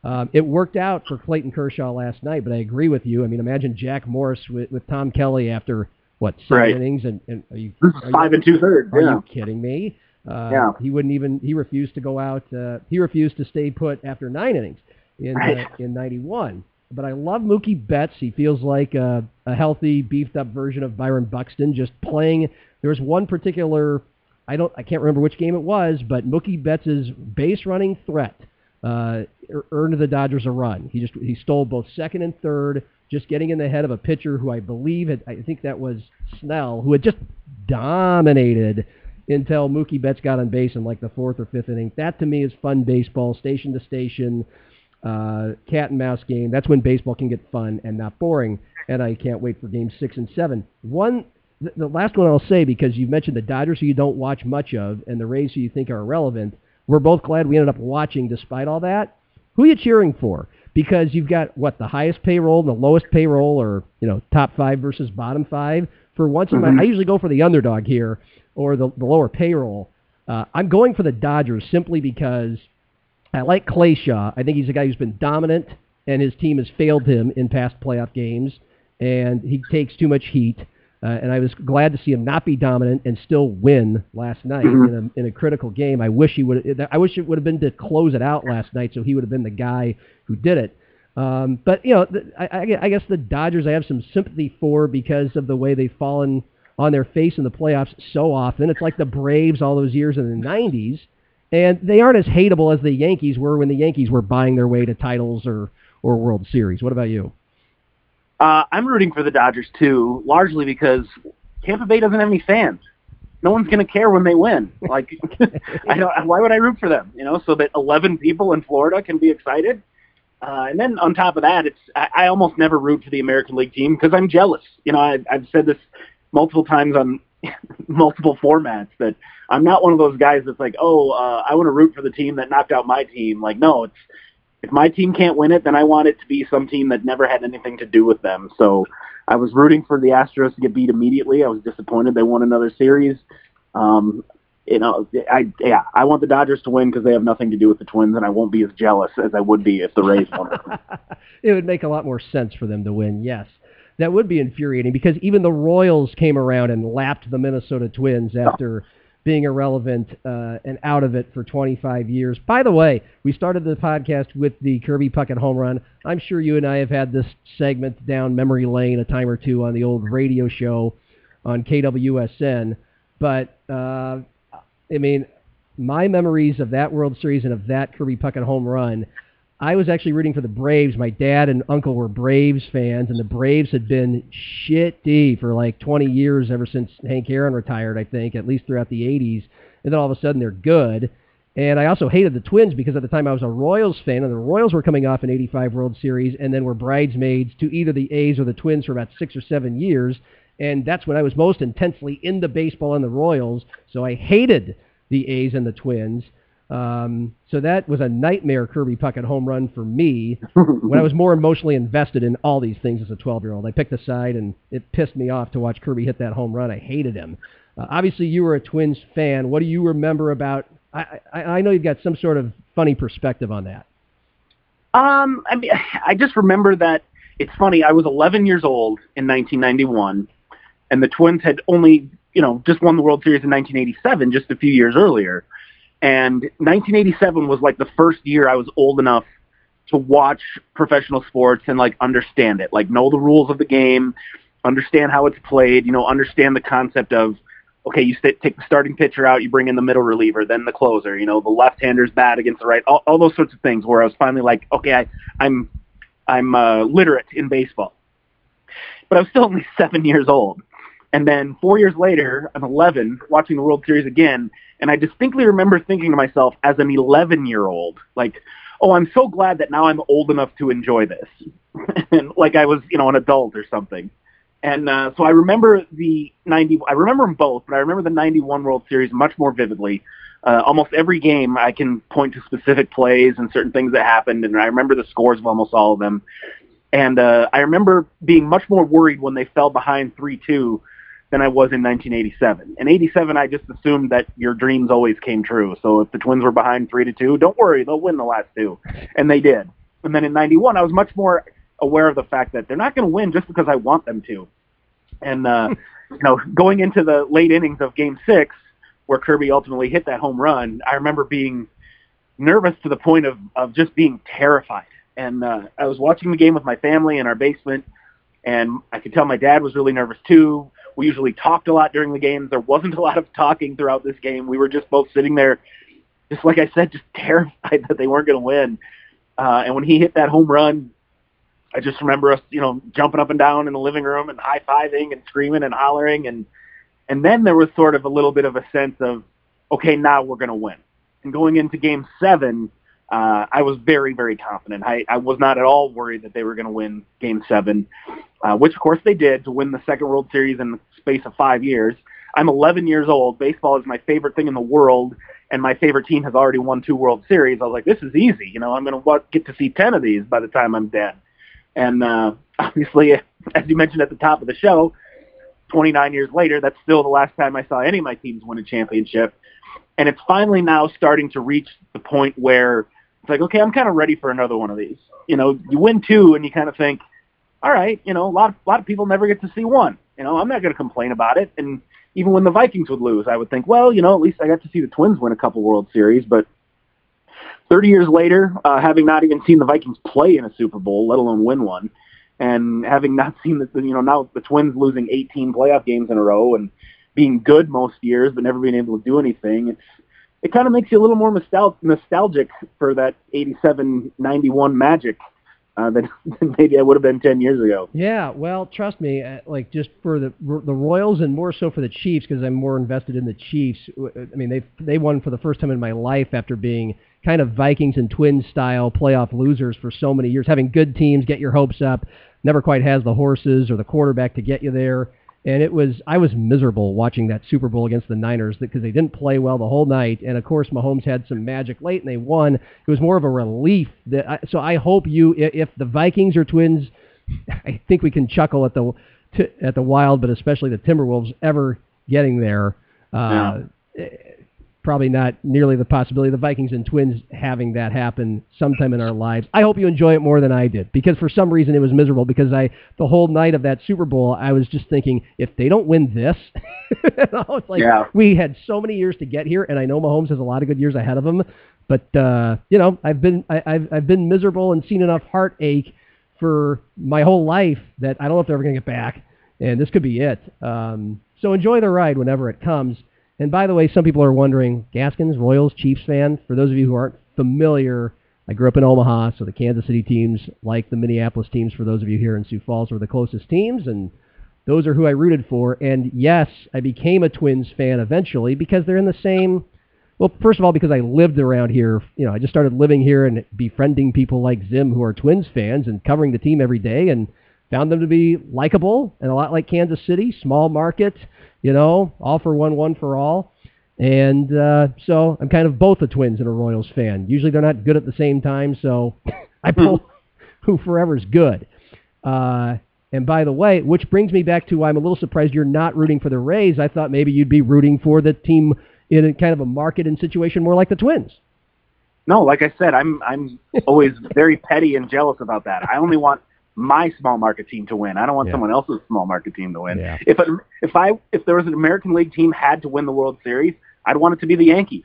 Speaker 1: Um, it worked out for Clayton Kershaw last night, but I agree with you. I mean, imagine Jack Morris with, with Tom Kelly after what seven
Speaker 2: Right.
Speaker 1: innings, and, and are you are you-
Speaker 2: five and two thirds.
Speaker 1: are
Speaker 2: Yeah.
Speaker 1: you kidding me? Uh,
Speaker 2: Yeah.
Speaker 1: He wouldn't even. He refused to go out. Uh, he refused to stay put after nine innings in
Speaker 2: Right.
Speaker 1: uh, in '91. but I love Mookie Betts. He feels like a, a healthy, beefed up version of Byron Buxton, just playing. There was one particular, I don't, I can't remember which game it was, but Mookie Betts' base running threat uh, earned the Dodgers a run. He just he stole both second and third, just getting in the head of a pitcher who I believe had, I think that was Snell, who had just dominated until Mookie Betts got on base in like the fourth or fifth inning. That to me is fun baseball, station to station, uh, cat and mouse game. That's when baseball can get fun and not boring. And I can't wait for games six and seven. One, the, the last one I'll say because you've mentioned the Dodgers who you don't watch much of and the Rays who you think are irrelevant. We're both glad we ended up watching despite all that. Who are you cheering for? Because you've got what the highest payroll and the lowest payroll, or you know, top five versus bottom five. For once in my, I usually go for the underdog here or the, the lower payroll. Uh, I'm going for the Dodgers simply because I like Kershaw. I think he's a guy who's been dominant, and his team has failed him in past playoff games, and he takes too much heat. Uh, and I was glad to see him not be dominant and still win last night
Speaker 2: Mm-hmm.
Speaker 1: in, a, in a critical game. I wish he would. I wish it would have been to close it out last night, so he would have been the guy who did it. Um, but you know, the, I, I, I guess the Dodgers I have some sympathy for because of the way they've fallen on their face in the playoffs so often. It's like the Braves all those years in the '90s, and they aren't as hateable as the Yankees were when the Yankees were buying their way to titles or or World Series. What about you?
Speaker 2: Uh, I'm rooting for the Dodgers too, largely because Tampa Bay doesn't have any fans. No one's going to care when they win. Like, I don't. Why would I root for them? You know, so that 11 people in Florida can be excited. Uh, and then on top of that, it's I, I almost never root for the American League team because I'm jealous. You know, I, I've said this multiple times on multiple formats that I'm not one of those guys that's like, oh, uh, I want to root for the team that knocked out my team. Like, no, it's if my team can't win it, then I want it to be some team that never had anything to do with them. So I was rooting for the Astros to get beat immediately. I was disappointed they won another series. Um, you know, I yeah, I want the Dodgers to win because they have nothing to do with the Twins, and I won't be as jealous as I would be if the Rays won.
Speaker 1: it would make a lot more sense for them to win. Yes, that would be infuriating because even the Royals came around and lapped the Minnesota Twins after being irrelevant uh, and out of it for 25 years. By the way, we started the podcast with the Kirby Puckett home run. I'm sure you and I have had this segment down memory lane a time or two on the old radio show on KWSN, but uh, I mean, my memories of that World Series and of that Kirby Puckett home run. I was actually rooting for the Braves. My dad and uncle were Braves fans, and the Braves had been shitty for like 20 years ever since Hank Aaron retired, I think, at least throughout the 80s. And then all of a sudden they're good. And I also hated the Twins because at the time I was a Royals fan, and the Royals were coming off an 85 World Series and then were bridesmaids to either the A's or the Twins for about six or seven years. And that's when I was most intensely into baseball and the Royals. So I hated the A's and the Twins. Um, so that was a nightmare Kirby Puckett home run for me when I was more emotionally invested in all these things as a 12 year old. I picked a side and it pissed me off to watch Kirby hit that home run. I hated him. Uh, obviously, you were a Twins fan. What do you remember about? I, I, I know you've got some sort of funny perspective on that.
Speaker 2: Um, I mean, I just remember that it's funny. I was 11 years old in 1991, and the Twins had only, you know, just won the World Series in 1987, just a few years earlier. And 1987 was like the first year I was old enough to watch professional sports and like understand it, like know the rules of the game, understand how it's played, you know, understand the concept of okay, you st- take the starting pitcher out, you bring in the middle reliever, then the closer, you know, the left-hander's bad against the right, all, all those sorts of things where I was finally like, okay, I, I'm, I'm uh, literate in baseball. But I was still only seven years old. And then four years later, I'm 11, watching the World Series again, and I distinctly remember thinking to myself as an 11-year-old, like, oh, I'm so glad that now I'm old enough to enjoy this. and like I was, you know, an adult or something. And uh, so I remember the 90, I remember them both, but I remember the 91 World Series much more vividly. Uh, almost every game I can point to specific plays and certain things that happened, and I remember the scores of almost all of them. And uh, I remember being much more worried when they fell behind 3-2 than I was in 1987. In 87, I just assumed that your dreams always came true. So if the Twins were behind 3 to 2, don't worry, they'll win the last two. And they did. And then in 91, I was much more aware of the fact that they're not going to win just because I want them to. And, uh, you know, going into the late innings of game six, where Kirby ultimately hit that home run, I remember being nervous to the point of, of just being terrified. and uh, I was watching the game with my family in our basement, and I could tell my dad was really nervous too. We usually talked a lot during the games. There wasn't a lot of talking throughout this game. We were just both sitting there, just like I said, just terrified that they weren't going to win. Uh, and when he hit that home run, I just remember us, you know, jumping up and down in the living room and high fiving and screaming and hollering, and and then there was sort of a little bit of a sense of, okay, now we're going to win. And going into Game Seven, uh, I was very, very confident. I, I was not at all worried that they were going to win Game Seven, uh, which of course they did to win the second World Series in the space of five years. I'm 11 years old. Baseball is my favorite thing in the world, and my favorite team has already won two World Series. I was like, this is easy. You know, I'm going to get to see 10 of these by the time I'm dead. And uh, obviously, as you mentioned at the top of the show, 29 years later, that's still the last time I saw any of my teams win a championship. And it's finally now starting to reach the point where like, okay, I'm kind of ready for another one of these. You know, you win two, and you kind of think, all right, you know, a lot of, a lot of people never get to see one. You know, I'm not going to complain about it. And even when the Vikings would lose, I would think, well, you know, at least I got to see the Twins win a couple World Series. But 30 years later, uh, having not even seen the Vikings play in a Super Bowl, let alone win one, and having not seen the, you know, now the Twins losing 18 playoff games in a row and being good most years but never being able to do anything, it's it kind of makes you a little more nostal- nostalgic for that 87 91 magic uh, than, than maybe I would have been 10 years ago.
Speaker 1: Yeah, well, trust me, uh, like just for the the Royals and more so for the Chiefs because I'm more invested in the Chiefs. I mean, they they won for the first time in my life after being kind of Vikings and Twins style playoff losers for so many years, having good teams get your hopes up, never quite has the horses or the quarterback to get you there. And it was I was miserable watching that Super Bowl against the Niners because they didn't play well the whole night. And of course, Mahomes had some magic late and they won. It was more of a relief that. I, so I hope you, if the Vikings or Twins, I think we can chuckle at the at the Wild, but especially the Timberwolves ever getting there. Uh, yeah probably not nearly the possibility of the Vikings and Twins having that happen sometime in our lives. I hope you enjoy it more than I did because for some reason it was miserable because I the whole night of that Super Bowl I was just thinking if they don't win this, I was like yeah. we had so many years to get here and I know Mahomes has a lot of good years ahead of him, but uh, you know I've been I, I've I've been miserable and seen enough heartache for my whole life that I don't know if they're ever going to get back, and this could be it. Um, so enjoy the ride whenever it comes. And by the way, some people are wondering, Gaskins, Royals, Chiefs fan. For those of you who aren't familiar, I grew up in Omaha, so the Kansas City teams, like the Minneapolis teams, for those of you here in Sioux Falls, were the closest teams, and those are who I rooted for. And yes, I became a Twins fan eventually because they're in the same. Well, first of all, because I lived around here. You know, I just started living here and befriending people like Zim who are Twins fans and covering the team every day, and found them to be likable and a lot like Kansas City, small market you know, all for one, one for all. And uh, so I'm kind of both a Twins and a Royals fan. Usually they're not good at the same time, so I pull hmm. who forever's good. Uh, and by the way, which brings me back to why I'm a little surprised you're not rooting for the Rays. I thought maybe you'd be rooting for the team in a kind of a market and situation more like the Twins.
Speaker 2: No, like I said, I'm I'm always very petty and jealous about that. I only want my small market team to win. I don't want yeah. someone else's small market team to win.
Speaker 1: Yeah.
Speaker 2: If a, if I if there was an American League team had to win the World Series, I'd want it to be the Yankees.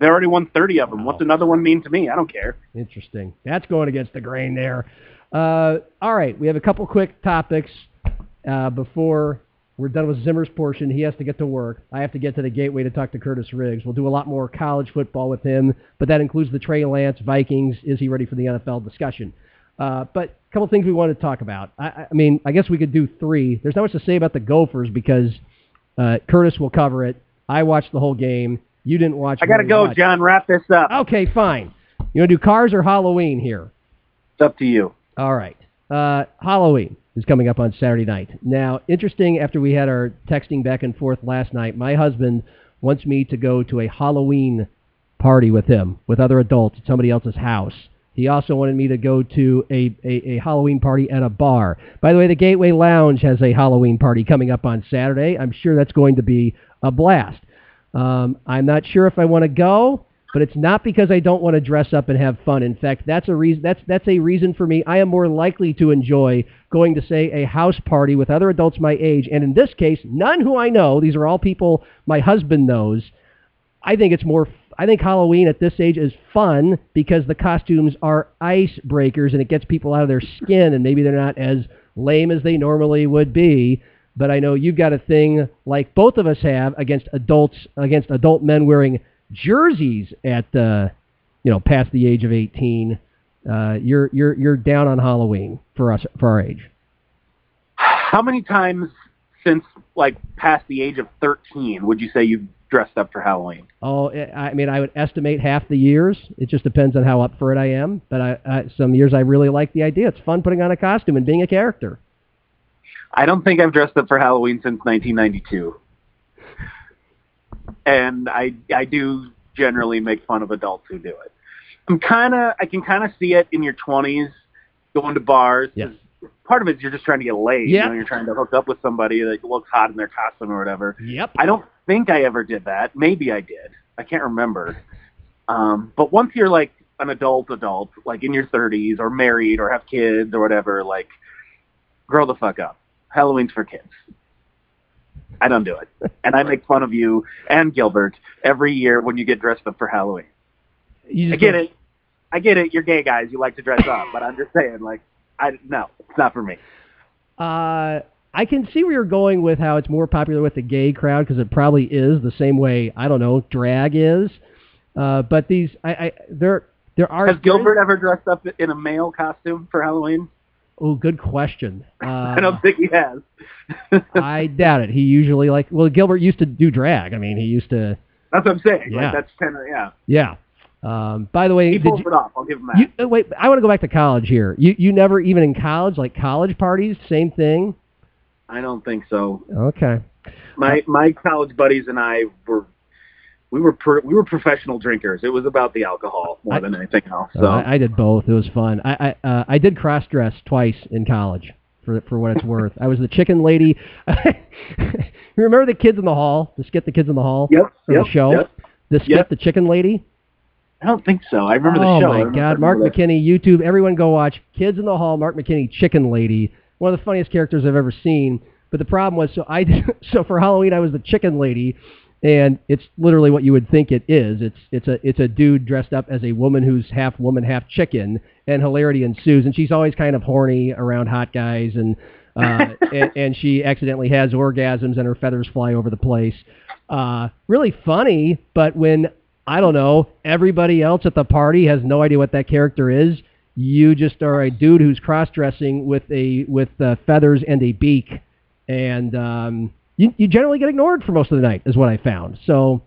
Speaker 2: They already won 30 of them. Wow. What's another one mean to me? I don't care.
Speaker 1: Interesting. That's going against the grain there. Uh, all right, we have a couple quick topics uh, before we're done with Zimmer's portion. He has to get to work. I have to get to the gateway to talk to Curtis Riggs. We'll do a lot more college football with him, but that includes the Trey Lance Vikings. Is he ready for the NFL discussion? Uh, but a couple things we want to talk about. I, I, mean, I guess we could do three. There's not much to say about the Gophers because uh, Curtis will cover it. I watched the whole game. You didn't watch.
Speaker 2: I got to go,
Speaker 1: watch.
Speaker 2: John. Wrap this up.
Speaker 1: Okay, fine. You want to do cars or Halloween here?
Speaker 2: It's up to you.
Speaker 1: All right. Uh, Halloween is coming up on Saturday night. Now, interesting. After we had our texting back and forth last night, my husband wants me to go to a Halloween party with him, with other adults at somebody else's house. He also wanted me to go to a, a, a, Halloween party at a bar. By the way, the Gateway Lounge has a Halloween party coming up on Saturday. I'm sure that's going to be a blast. Um, I'm not sure if I want to go, but it's not because I don't want to dress up and have fun. In fact, that's a reason. That's that's a reason for me. I am more likely to enjoy going to say a house party with other adults my age, and in this case, none who I know. These are all people my husband knows. I think it's more I think Halloween at this age is fun because the costumes are icebreakers and it gets people out of their skin and maybe they're not as lame as they normally would be. But I know you've got a thing like both of us have against adults, against adult men wearing jerseys at, uh, you know, past the age of 18. Uh, you're you're you're down on Halloween for us for our age.
Speaker 2: How many times since like past the age of 13 would you say you've dressed up for Halloween?
Speaker 1: Oh, I I mean, I would estimate half the years. It just depends on how up for it I am. But I, I, some years I really like the idea. It's fun putting on a costume and being a character.
Speaker 2: I don't think I've dressed up for Halloween since 1992. And I I do generally make fun of adults who do it. I'm kind of I can kind of see it in your 20s going to bars.
Speaker 1: Yeah.
Speaker 2: Part of it is you're just trying to get laid.
Speaker 1: Yeah.
Speaker 2: You know, you're trying to hook up with somebody that looks hot in their costume or whatever.
Speaker 1: Yep.
Speaker 2: I don't think I ever did that. Maybe I did. I can't remember. Um, but once you're like an adult adult, like in your 30s or married or have kids or whatever, like grow the fuck up. Halloween's for kids. I don't do it. And I make fun of you and Gilbert every year when you get dressed up for Halloween.
Speaker 1: You
Speaker 2: I get it. I get it. You're gay guys. You like to dress up, but I'm just saying, like, I no, it's not for me.
Speaker 1: Uh, I can see where you're going with how it's more popular with the gay crowd because it probably is the same way I don't know drag is. Uh, but these, I, I there there are.
Speaker 2: Has Gilbert ever dressed up in a male costume for Halloween?
Speaker 1: Oh, good question. Uh,
Speaker 2: I don't think he has.
Speaker 1: I doubt it. He usually like well, Gilbert used to do drag. I mean, he used to.
Speaker 2: That's what I'm saying.
Speaker 1: Yeah.
Speaker 2: Like, that's kind of yeah.
Speaker 1: Yeah. Um, by the way,
Speaker 2: He pulls
Speaker 1: you,
Speaker 2: it off. I'll give him that.
Speaker 1: you, uh, wait, I want to go back to college here. You you never even in college like college parties, same thing.
Speaker 2: I don't think so.
Speaker 1: Okay.
Speaker 2: My my college buddies and I were we were per, we were professional drinkers. It was about the alcohol more
Speaker 1: I-
Speaker 2: ting anything else.
Speaker 1: Uh,
Speaker 2: So
Speaker 1: I, I did both. It was fun. I I, uh, I did cross dress twice in college for for what it's worth. I was the chicken lady. you remember the kids in the hall? The skit, the kids in the hall
Speaker 2: Yep, yep,
Speaker 1: the show.
Speaker 2: yep.
Speaker 1: The skit,
Speaker 2: Yep.
Speaker 1: the chicken lady.
Speaker 2: I don't think so. I remember
Speaker 1: oh
Speaker 2: the show. I
Speaker 1: my God, Mark
Speaker 2: that.
Speaker 1: McKinney, YouTube. Everyone go watch Kids in the Hall. Mark McKinney, Chicken Lady. One of the funniest characters I've ever seen. But the problem was, so I did, so for Halloween I was the Chicken Lady, and it's literally what you would think it is. It's it's a it's a dude dressed up as a woman who's half woman, half chicken, and hilarity ensues. And she's always kind of horny around hot guys, and uh, and, and she accidentally has orgasms, and her feathers fly over the place. Uh, really funny, but when I don't know, everybody else at the party has no idea what that character is. You just are a dude who's cross-dressing with a with uh, feathers and a beak, and um, you you generally get ignored for most of the night, is what I found. So,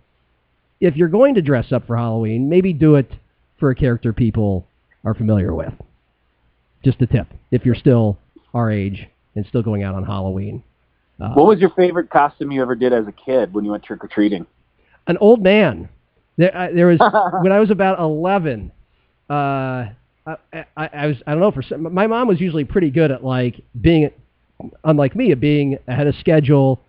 Speaker 1: if you're going to dress up for Halloween, maybe do it for a character people are familiar with. Just a tip, if you're still our age and still going out on Halloween. Uh,
Speaker 2: What was your favorite costume you ever did as a kid when you went trick or treating?
Speaker 1: an old man. There, uh, there was when I was about eleven. Uh, I, I, I was I don't know for some, my mom was usually pretty good at like being, unlike me, at being ahead of schedule,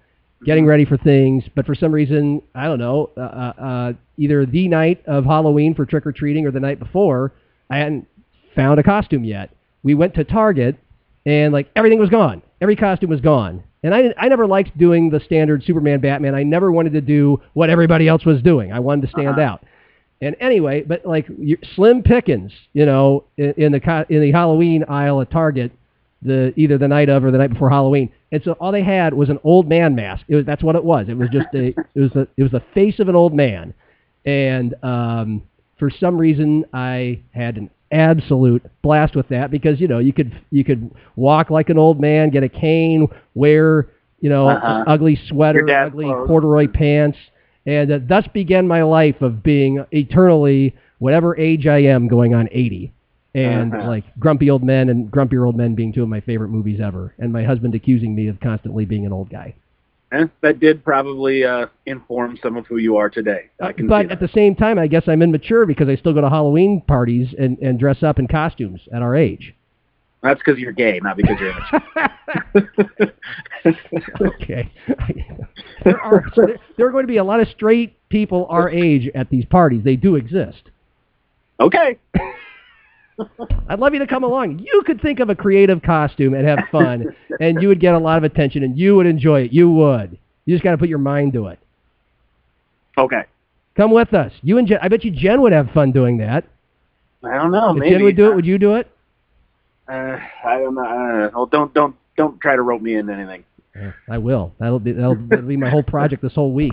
Speaker 1: getting ready for things. But for some reason, I don't know, uh, uh, uh, either the night of Halloween for trick or treating or the night before, I hadn't found a costume yet. We went to Target, and like everything was gone. Every costume was gone. And I, I never liked doing the standard Superman, Batman. I never wanted to do what everybody else was doing. I wanted to stand
Speaker 2: Uh-huh.
Speaker 1: out. And anyway, but like Slim Pickens, you know, in, in the in the Halloween aisle at Target, the either the night of or the night before Halloween. And so all they had was an old man mask. It was that's what it was. It was just a it was the it was the face of an old man. And um, for some reason, I had an absolute blast with that because you know you could you could walk like an old man, get a cane, wear you know
Speaker 2: Uh-huh.
Speaker 1: ugly sweater, ugly
Speaker 2: clothes.
Speaker 1: corduroy pants, and uh, thus began my life of being eternally whatever age I am, going on eighty. And
Speaker 2: Uh-huh.
Speaker 1: like grumpy old men and grumpier old men being two of my favorite movies ever, and my husband accusing me of constantly being an old guy.
Speaker 2: Eh, that did probably uh, inform some of who you are today. I can
Speaker 1: but at the same time, I guess I'm immature because I still go to Halloween parties and, and dress up in costumes at our age.
Speaker 2: That's because you're gay, not because you're immature.
Speaker 1: okay. there, are, so there, there are going to be a lot of straight people our age at these parties. They do exist.
Speaker 2: okay.
Speaker 1: I'd love you to come along. You could think of a creative costume and have fun, and you would get a lot of attention, and you would enjoy it. You would. You just got to put your mind to it.
Speaker 2: Okay.
Speaker 1: Come with us. You and Jen. I bet you Jen would have fun doing that.
Speaker 2: I don't know.
Speaker 1: if
Speaker 2: maybe
Speaker 1: Jen would do it, would you do it?
Speaker 2: Uh, I don't know. I don't know. Well, don't don't don't try to rope me into anything.
Speaker 1: I will. That'll be that'll, that'll be my whole project this whole week.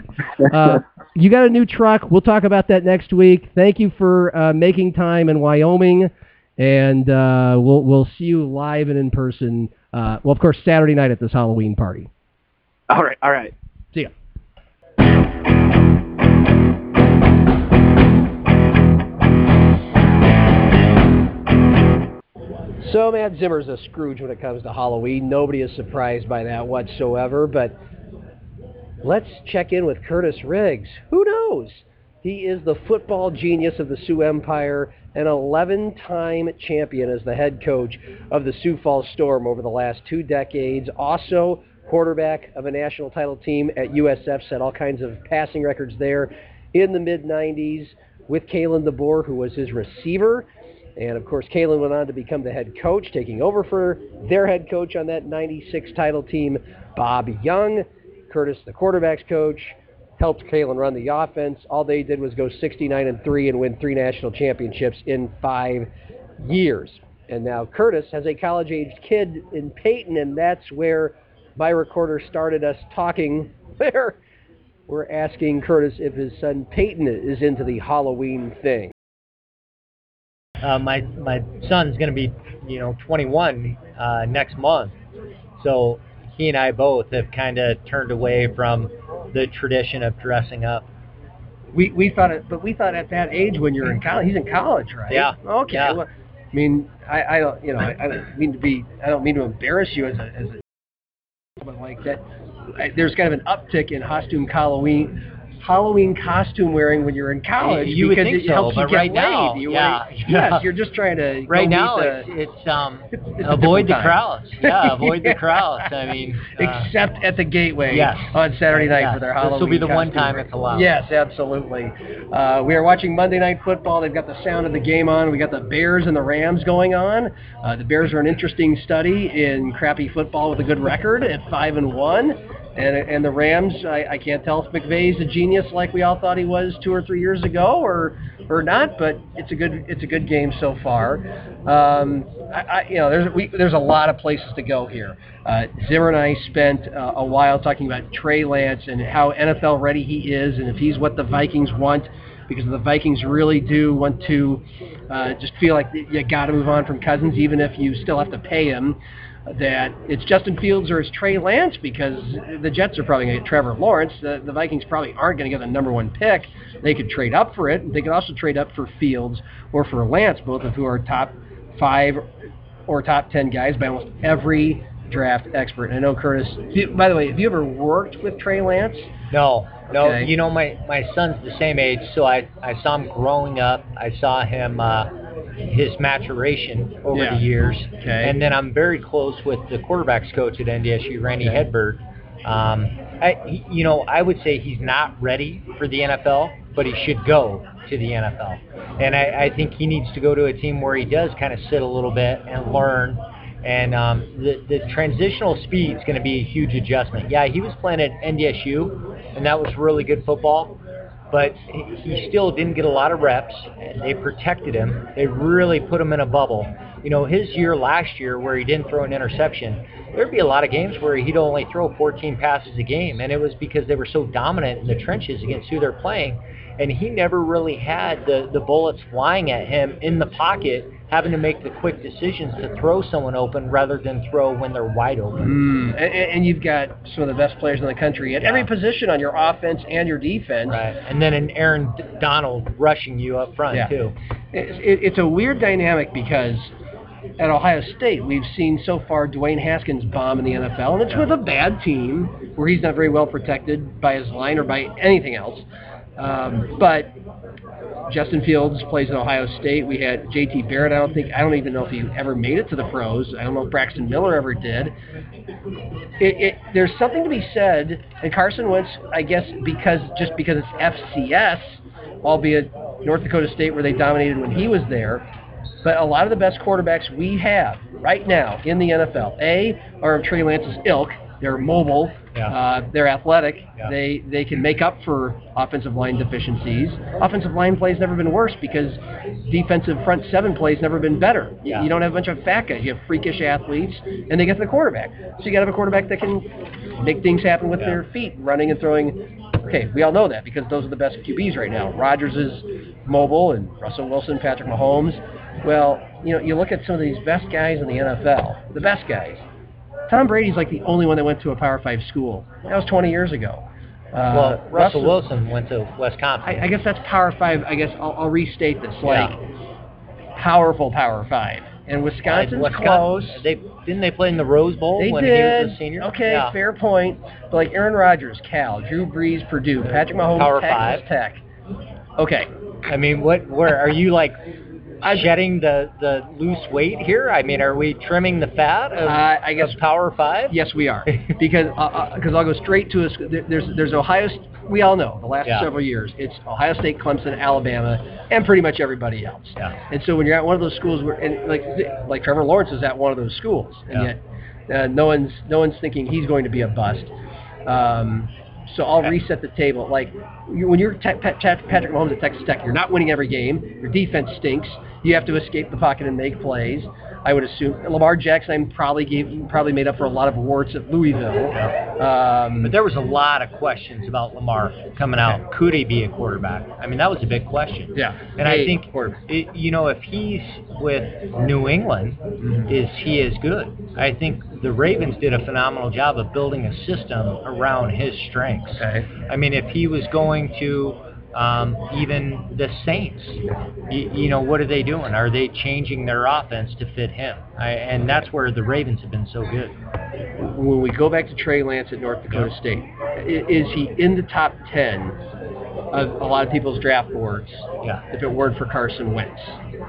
Speaker 1: Uh, you got a new truck. We'll talk about that next week. Thank you for uh, making time in Wyoming, and uh, we'll we'll see you live and in person. Uh, well, of course, Saturday night at this Halloween party.
Speaker 2: All right. All right.
Speaker 1: See ya. So Matt Zimmer's a Scrooge when it comes to Halloween. Nobody is surprised by that whatsoever. But let's check in with Curtis Riggs. Who knows? He is the football genius of the Sioux Empire, an 11-time champion as the head coach of the Sioux Falls Storm over the last two decades. Also quarterback of a national title team at USF, set all kinds of passing records there in the mid-90s with Kalen DeBoer, who was his receiver. And of course, Kalen went on to become the head coach, taking over for their head coach on that 96 title team, Bob Young. Curtis, the quarterback's coach, helped Kalen run the offense. All they did was go 69 and 3 and win three national championships in five years. And now Curtis has a college-aged kid in Peyton, and that's where my recorder started us talking. Where we're asking Curtis if his son Peyton is into the Halloween thing.
Speaker 3: uh, my my son's going to be you know 21 uh, next month, so he and I both have kind of turned away from the tradition of dressing up.
Speaker 1: We we thought it, but we thought at that age when you're in college, he's in college, right?
Speaker 3: Yeah.
Speaker 1: Okay.
Speaker 3: Yeah.
Speaker 1: Well, I mean, I, I don't, you know, I, I don't mean to be, I don't mean to embarrass you as a, as a, but like that, I, there's kind of an uptick in costume Halloween, Halloween costume wearing when you're in college
Speaker 3: You would
Speaker 1: because
Speaker 3: think
Speaker 1: it
Speaker 3: so,
Speaker 1: helps you
Speaker 3: but
Speaker 1: get
Speaker 3: right
Speaker 1: laid.
Speaker 3: now,
Speaker 1: you
Speaker 3: yeah, yeah.
Speaker 1: yes, you're just trying to
Speaker 3: Right now,
Speaker 1: the-
Speaker 3: it's, it's um
Speaker 1: It's
Speaker 3: avoid the
Speaker 1: time.
Speaker 3: crowds. Yeah, avoid the crowds. I mean, uh,
Speaker 1: except at the gateway
Speaker 3: yes.
Speaker 1: on Saturday night
Speaker 3: Yes.
Speaker 1: for their Halloween.
Speaker 3: This will be the one time
Speaker 1: parade.
Speaker 3: it's allowed.
Speaker 1: Yes, absolutely. Uh, we are watching Monday Night Football. They've got the sound of the game on. We got the Bears and the Rams going on. Uh, the Bears are an interesting study in crappy football with a good record at five and one. And, and the Rams, I, I can't tell if McVay's a genius like we all thought he was two or three years ago, or or not. But it's a good it's a good game so far. Um, I, I, you know, there's we, there's a lot of places to go here. Uh, Zimmer and I spent uh, a while talking about Trey Lance and how NFL ready he is, and if he's what the Vikings want, because the Vikings really do want to uh, just feel like you got to move on from Cousins, even if you still have to pay him. That it's Justin Fields or it's Trey Lance because the Jets are probably going to get Trevor Lawrence. The, the Vikings probably aren't going to get the number one pick. They could trade up for it. They could also trade up for Fields or for Lance, both of who are top five or top 10 guys by almost every draft expert. And I know Curtis, by the way, have you ever worked with Trey Lance?
Speaker 3: No, no. You know, my my son's the same age, so I I saw him growing up. I saw him uh, his maturation over
Speaker 1: Yeah.
Speaker 3: the years,
Speaker 1: Okay.
Speaker 3: and then I'm very close with the quarterbacks coach at NDSU, Randy
Speaker 1: Okay.
Speaker 3: Hedberg. Um, I, you know, I would say he's not ready for the NFL, but he should go to the NFL. And I, I think he needs to go to a team where he does kind of sit a little bit and learn. And um, the, the transitional speed is going to be a huge adjustment. Yeah, he was playing at NDSU, and that was really good football. But he still didn't get a lot of reps. And they protected him. They really put him in a bubble. You know, his year last year where he didn't throw an interception, there'd be a lot of games where he'd only throw 14 passes a game, and it was because they were so dominant in the trenches against who they're playing. And he never really had the, the bullets flying at him in the pocket, having to make the quick decisions to throw someone open rather than throw when they're wide open.
Speaker 1: Mm. And, and you've got some of the best players in the country at
Speaker 3: Yeah.
Speaker 1: every position on your offense and your defense.
Speaker 3: Right. And then an Aaron Donald rushing you up front,
Speaker 1: Yeah.
Speaker 3: too.
Speaker 1: It's, it, it's a weird dynamic because at Ohio State, we've seen so far Dwayne Haskins bomb in the NFL, and it's with a bad team where he's not very well protected by his line or by anything else. Um, but Justin Fields plays at Ohio State. We had J.T. Barrett. I don't think I don't even know if he ever made it to the pros. I don't know if Braxton Miller ever did. It, it, there's something to be said, and Carson Wentz, I guess, because just because it's FCS, albeit North Dakota State where they dominated when he was there. But a lot of the best quarterbacks we have right now in the NFL, A, are of Trey Lance's ilk, They're mobile.
Speaker 3: Yeah.
Speaker 1: Uh, they're athletic.
Speaker 3: Yeah.
Speaker 1: They they can make up for offensive line deficiencies. Offensive line play's never been worse because defensive front seven play's never been better. You-
Speaker 3: Yeah.
Speaker 1: You don't have a bunch of fat guys. You have freakish athletes, and they get to the quarterback. So you got to have a quarterback that can make things happen with their feet, running and throwing. Okay, we all know that because those are the best QBs right now. Rodgers is mobile, and Russell Wilson, Patrick Mahomes. Well, you know, you look at some of these best guys in the NFL, the best guys. Tom Brady's like the only one that went to a Power Five school. That was 20 years ago. Uh,
Speaker 3: well, Russell Wilson went to Wisconsin.
Speaker 1: I, I guess that's Power Five. I guess I'll, I'll restate this.
Speaker 3: Yeah.
Speaker 1: Like powerful Power Five, and Wisconsin's
Speaker 3: Wisconsin-
Speaker 1: close.
Speaker 3: They didn't they play in the Rose Bowl
Speaker 1: They
Speaker 3: when
Speaker 1: did.
Speaker 3: he was a senior?
Speaker 1: Okay,
Speaker 3: Yeah.
Speaker 1: fair point. But like Aaron Rodgers, Cal, Drew Brees, Purdue, Patrick Mahomes,
Speaker 3: Power
Speaker 1: Texas
Speaker 3: Five.
Speaker 1: Tech. Okay,
Speaker 3: I mean, what? Where are you like? Shedding the the loose weight here? I mean, are we trimming the fat of,
Speaker 1: Uh, I guess-
Speaker 3: Power Five?
Speaker 1: yes, we are because because I'll go straight to a. There's there's Ohio. We all know the last
Speaker 3: Yeah.
Speaker 1: several years it's Ohio State, Clemson, Alabama, and pretty much everybody else.
Speaker 3: Yeah.
Speaker 1: And so when you're at one of those schools where, and like like Trevor Lawrence is at one of those schools, and
Speaker 3: Yeah.
Speaker 1: yet uh, no one's no one's thinking he's going to be a bust. Um, so I'll reset the table. Like when you're te- Pat- Pat- Patrick Mahomes at Texas Tech, you're not winning every game. Your defense stinks. You have to escape the pocket and make plays. I would assume Lamar Jackson probably gave probably made up for a lot of warts at Louisville. Um,
Speaker 3: But there was a lot of questions about Lamar coming out. Could he be a quarterback? I mean, that was a big question.
Speaker 1: Yeah.
Speaker 3: And I think, it, you know, if he's with New England,
Speaker 1: Mm-hmm.
Speaker 3: is he is good? I think the Ravens did a phenomenal job of building a system around his strengths.
Speaker 1: Okay.
Speaker 3: I mean, if he was going to um, even the Saints, you, you know, what are they doing? Are they changing their offense to fit him? I, and that's where the Ravens have been so good.
Speaker 1: when we go back to Trey Lance at North Dakota State, is he in the top 10 of a lot of people's draft boards
Speaker 3: Yeah.
Speaker 1: if it weren't for Carson Wentz? You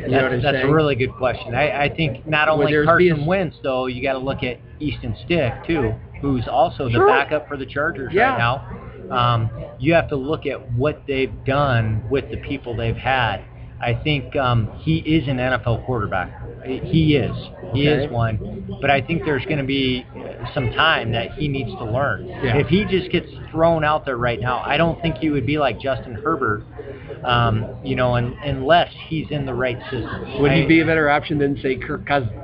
Speaker 3: that's,
Speaker 1: know what I'm
Speaker 3: that's a really good question. I, I think not only Carson
Speaker 1: a-
Speaker 3: Wentz, though, you got to look at Easton Stick too, who's also the
Speaker 1: Sure.
Speaker 3: backup for the Chargers
Speaker 1: Yeah.
Speaker 3: right now. Um, you have to look at what they've done with the people they've had. I think um, he is an NFL quarterback. He is. He
Speaker 1: Okay.
Speaker 3: is one. But I think there's going to be some time that he needs to learn.
Speaker 1: Yeah.
Speaker 3: If he just gets thrown out there right now, I don't think he would be like Justin Herbert. Um, you know, un unless he's in the right system.
Speaker 1: Would he be a better option than, say, Kirk Cousins?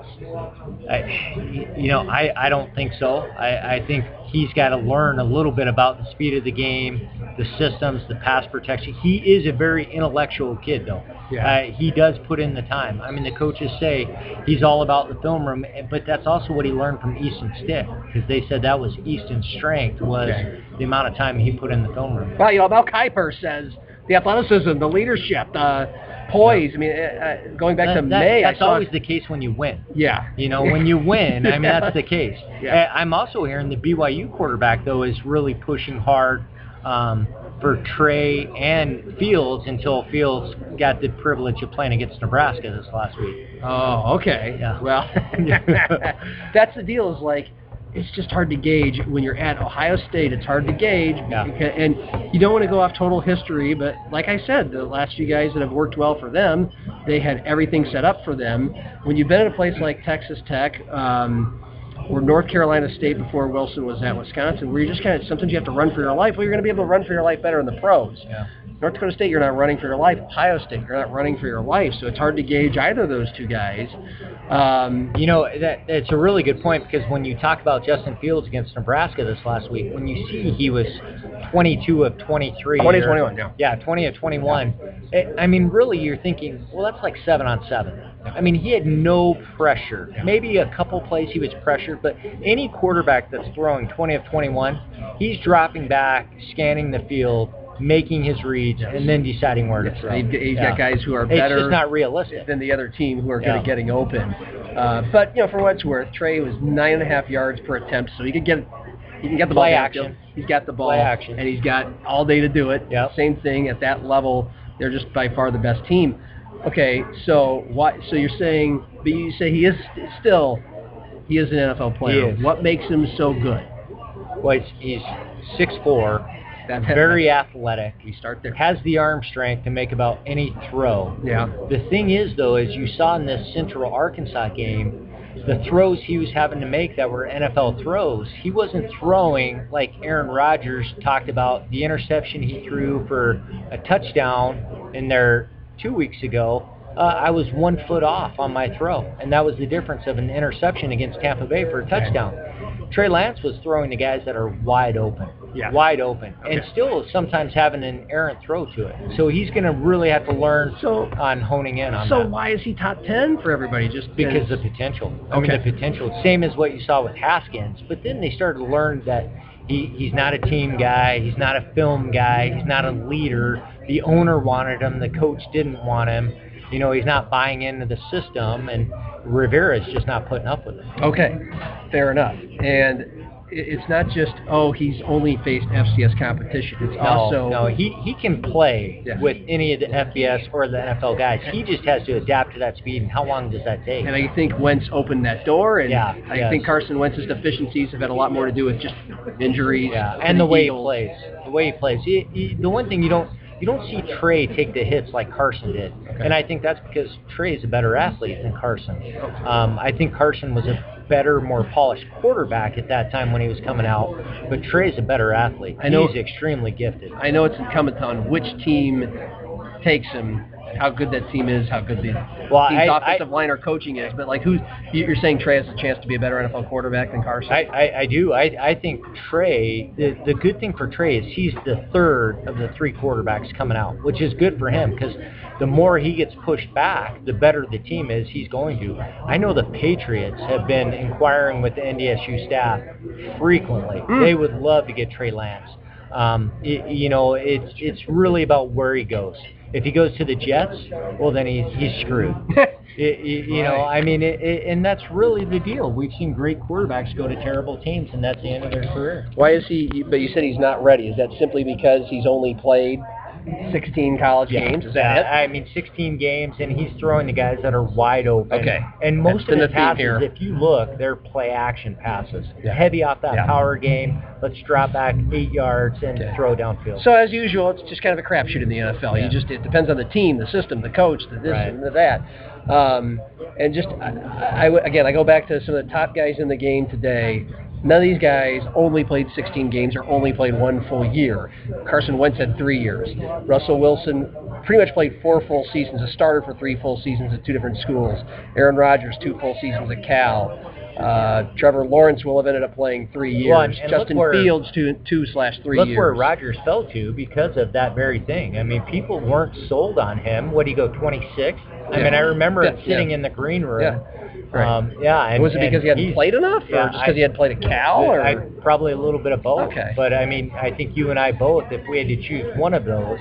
Speaker 3: I, you know, I, I don't think so. I, I think he's got to learn a little bit about the speed of the game, the systems, the pass protection. He is a very intellectual kid, though.
Speaker 1: Yeah.
Speaker 3: Uh, he does put in the time. I mean, the coaches say he's all about the film room, eh, but that's also what he learned from Easton Stick, because they said that was Easton's strength was
Speaker 1: Okay.
Speaker 3: the amount of time he put in the film room.
Speaker 1: Well, you know, Mel Kiper says the athleticism, the leadership, the poise. I mean, uh, going back to
Speaker 3: That- that-
Speaker 1: May,
Speaker 3: that's always the case when you win.
Speaker 1: yeah.
Speaker 3: You know, when you win, I mean, that's the case.
Speaker 1: Yeah.
Speaker 3: I'm also hearing the BYU quarterback, though, is really pushing hard um, for Trey and Fields until Fields got the privilege of playing against Nebraska this last week.
Speaker 1: Oh, okay.
Speaker 3: Yeah.
Speaker 1: Well, that's the deal. Is like it's just hard to gauge when you're at Ohio State. It's hard to gauge,
Speaker 3: Yeah.
Speaker 1: because, and you don't want to go off total history. But like I said, the last few guys that have worked well for them, they had everything set up for them. When you've been at a place like Texas Tech. Um, or North Carolina State before Wilson was at Wisconsin, where you just kind of sometimes you have to run for your life. Well, you're going to be able to run for your life better in the pros.
Speaker 3: Yeah.
Speaker 1: North Dakota State, you're not running for your life. Ohio State, you're not running for your life. So it's hard to gauge either of those two guys. Um,
Speaker 3: You know, that it's a really good point because when you talk about Justin Fields against Nebraska this last week, when you see he was 22 of 23.
Speaker 1: 20,
Speaker 3: or-
Speaker 1: 21, yeah.
Speaker 3: Yeah, 20 of 21. I- I mean, really, you're thinking, well, that's like seven on seven. I mean, he had no pressure. Maybe a couple plays he was pressured, but any quarterback that's throwing 20 of 21, he's dropping back, scanning the field, making his reads, and then deciding where to throw.
Speaker 1: he's- he's got guys who are better.
Speaker 3: It's just not realistic.
Speaker 1: than the other team who are good at getting open. Uh, but you know, for what it's worth, Trey was nine and a half yards per attempt, so he could get he can get the ball
Speaker 3: Play
Speaker 1: downfield.
Speaker 3: action.
Speaker 1: He's got the ball,
Speaker 3: Play action.
Speaker 1: and he's got all day to do it.
Speaker 3: Yep.
Speaker 1: Same thing at that level. They're just by far the best team. Okay, so what? So you're saying, but you say he is st- still he is an NFL player. What makes him so good?
Speaker 3: Well, he's, he's 6'4",
Speaker 1: That
Speaker 3: very athletic,
Speaker 1: We start there.
Speaker 3: has the arm strength to make about any throw.
Speaker 1: Yeah.
Speaker 3: The thing is, though, as you saw in this Central Arkansas game, the throws he was having to make that were NFL throws, he wasn't throwing like Aaron Rodgers talked about the interception he threw for a touchdown in there two weeks ago. Uh, I was one foot off on my throw, and that was the difference of an interception against Tampa Bay for a touchdown. Trey Lance was throwing to guys that are wide open,
Speaker 1: Yeah.
Speaker 3: wide open, and still sometimes having an errant throw to it. So he's going to really have to learn
Speaker 1: So-
Speaker 3: on honing in on
Speaker 1: So
Speaker 3: that
Speaker 1: why is he top ten for everybody? Just
Speaker 3: because the potential. I mean, the potential. Same as what you saw with Haskins. But then they started to learn that he, he's not a team guy. He's not a film guy. He's not a leader. The owner wanted him. The coach didn't want him. You know, he's not buying into the system, and Rivera's just not putting up with it.
Speaker 1: Okay, fair enough. And it's not just oh he's only faced FCS competition. It's
Speaker 3: No,
Speaker 1: also
Speaker 3: no, he he can play
Speaker 1: Yeah.
Speaker 3: with any of the FBS or the NFL guys. He just has to adapt to that speed. And how long does that take?
Speaker 1: And I think Wentz opened that door, and
Speaker 3: Yeah,
Speaker 1: I
Speaker 3: yes.
Speaker 1: think Carson Wentz's deficiencies have had a lot more to do with just injuries.
Speaker 3: Yeah, and the way
Speaker 1: Eagles.
Speaker 3: he plays. The way he plays. He, he, the one thing you don't you don't see Trey take the hits like Carson did, and I think that's because Trey is a better athlete than Carson. Um, I think Carson was a better, more polished quarterback at that time when he was coming out, but Trey's a better athlete.
Speaker 1: I know-
Speaker 3: He's extremely gifted.
Speaker 1: I know it's incumbent on which team takes him, how good that team is, how good the
Speaker 3: Well,
Speaker 1: team's
Speaker 3: I-
Speaker 1: offensive
Speaker 3: I-
Speaker 1: line or coaching is. But like, who you- you're saying Trey has a chance to be a better NFL quarterback than Carson?
Speaker 3: I, I, I do. I, I think Trey, the, the good thing for Trey is he's the third of the three quarterbacks coming out, which is good for him because the more he gets pushed back, the better the team is he's going to. I know the Patriots have been inquiring with the NDSU staff frequently. They would love to get Trey Lance. Um, y you know, it's it's really about where he goes. If he goes to the Jets, well, then he's he's screwed. It, it- you know, I mean, it, it, and that's really the deal. We've seen great quarterbacks go to terrible teams, and that's the end of their career.
Speaker 1: Why is he? But you said he's not ready. Is that simply because he's only played 16 college games? Is that it?
Speaker 3: I mean, 16 games, and he's throwing the guys that are wide open.
Speaker 1: Okay.
Speaker 3: And most
Speaker 1: That's
Speaker 3: of
Speaker 1: the
Speaker 3: passes,
Speaker 1: here.
Speaker 3: if you look, they're play action passes.
Speaker 1: Yeah.
Speaker 3: Heavy off that
Speaker 1: Yeah.
Speaker 3: power game. Let's drop back eight yards and
Speaker 1: Okay.
Speaker 3: throw downfield.
Speaker 1: So as usual, it's just kind of a crapshoot in the NFL.
Speaker 3: Yeah.
Speaker 1: You just it depends on the team, the system, the coach, the this
Speaker 3: Right.
Speaker 1: and the that. Um, and just I, I- again, I go back to some of the top guys in the game today. None of these guys only played 16 games or only played one full year. Carson Wentz had three years. Russell Wilson pretty much played four full seasons, a starter for three full seasons at two different schools. Aaron Rodgers, two full seasons at Cal. Uh, Trevor Lawrence will have ended up playing three years.
Speaker 3: Well, and- and
Speaker 1: Justin
Speaker 3: where-
Speaker 1: Fields, two, two slash three
Speaker 3: Look
Speaker 1: years.
Speaker 3: where Rodgers fell to because of that very thing. I mean, people weren't sold on him. What did he go 26? I
Speaker 1: Yeah.
Speaker 3: mean, I remember
Speaker 1: Yeah,
Speaker 3: sitting
Speaker 1: yeah.
Speaker 3: in the green room.
Speaker 1: Yeah. Right.
Speaker 3: Um, yeah. And,
Speaker 1: was it because he hadn't played enough, or just because he hadn't played at Cal, or
Speaker 3: I, probably a little bit of both.
Speaker 1: Okay.
Speaker 3: But I mean, I think you and I both, if we had to choose one of those,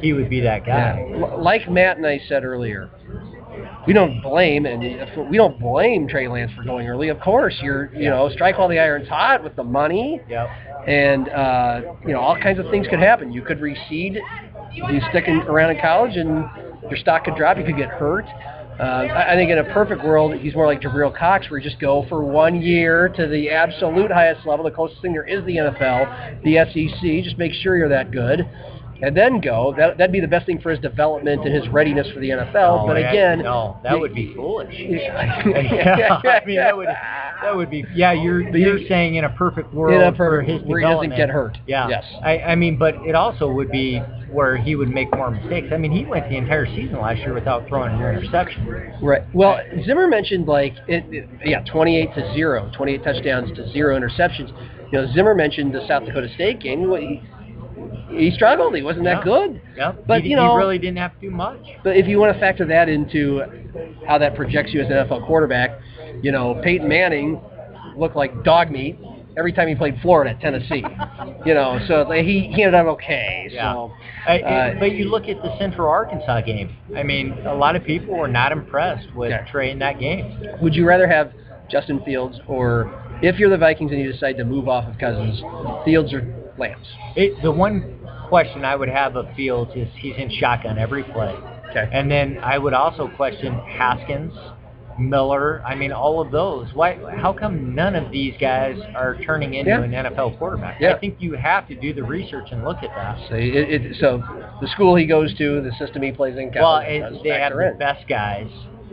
Speaker 3: he would be that guy.
Speaker 1: Like Matt and I said earlier, we don't blame and we don't blame Trey Lance for going early. Of course, you're you know strike while the iron's hot with the money,
Speaker 3: Yep.
Speaker 1: and uh, you know all kinds of things could happen. You could recede, you sticking around in college, and your stock could drop. You could get hurt. Uh, I think in a perfect world, he's more like Jabril Cox, where you just go for one year to the absolute highest level. The closest thing there is the NFL, the SEC. Just make sure you're that good, and then go. That, that'd be the best thing for his development and his readiness for the NFL.
Speaker 3: No, oh,
Speaker 1: but
Speaker 3: I-
Speaker 1: again,
Speaker 3: no, that would be foolish.
Speaker 1: yeah,
Speaker 3: I mean that would that would be yeah. You're
Speaker 1: you-
Speaker 3: you're saying in a perfect world
Speaker 1: in a
Speaker 3: for
Speaker 1: perfect
Speaker 3: his
Speaker 1: where he doesn't get hurt.
Speaker 3: Yeah.
Speaker 1: Yes.
Speaker 3: I I mean, but it also would be where he would make more mistakes. I mean, he went the entire season last year without throwing an interception.
Speaker 1: Right. Well, Zimmer mentioned like it, it, yeah, 28 to zero, 28 touchdowns to zero interceptions. You know, Zimmer mentioned the South Dakota State game. He, he struggled. He wasn't that good.
Speaker 3: Yep.
Speaker 1: But
Speaker 3: he,
Speaker 1: you know,
Speaker 3: he really didn't have to do much.
Speaker 1: But if you want to factor that into how that projects you as an NFL quarterback, you know, Peyton Manning looked like dog meat every time he played Florida at Tennessee. you know, so he he ended up okay.
Speaker 3: Yeah.
Speaker 1: So,
Speaker 3: I,
Speaker 1: uh,
Speaker 3: but you look at the Central Arkansas game. I mean, a lot of people were not impressed with
Speaker 1: Yeah.
Speaker 3: Trey in that game.
Speaker 1: would you rather have Justin Fields or if you're the Vikings and you decide to move off of Cousins, Fields or Lance?
Speaker 3: It, the one question I would have of Fields is he's in shotgun every play.
Speaker 1: Okay.
Speaker 3: And then I would also question Haskins, Miller. I mean, all of those. Why? How come none of these guys are turning into
Speaker 1: Yeah.
Speaker 3: an NFL quarterback?
Speaker 1: Yeah.
Speaker 3: I think you have to do the research and look at that.
Speaker 1: So, it, it, so the school he goes to, the system he plays in,
Speaker 3: Well, it, they have the
Speaker 1: in.
Speaker 3: best guys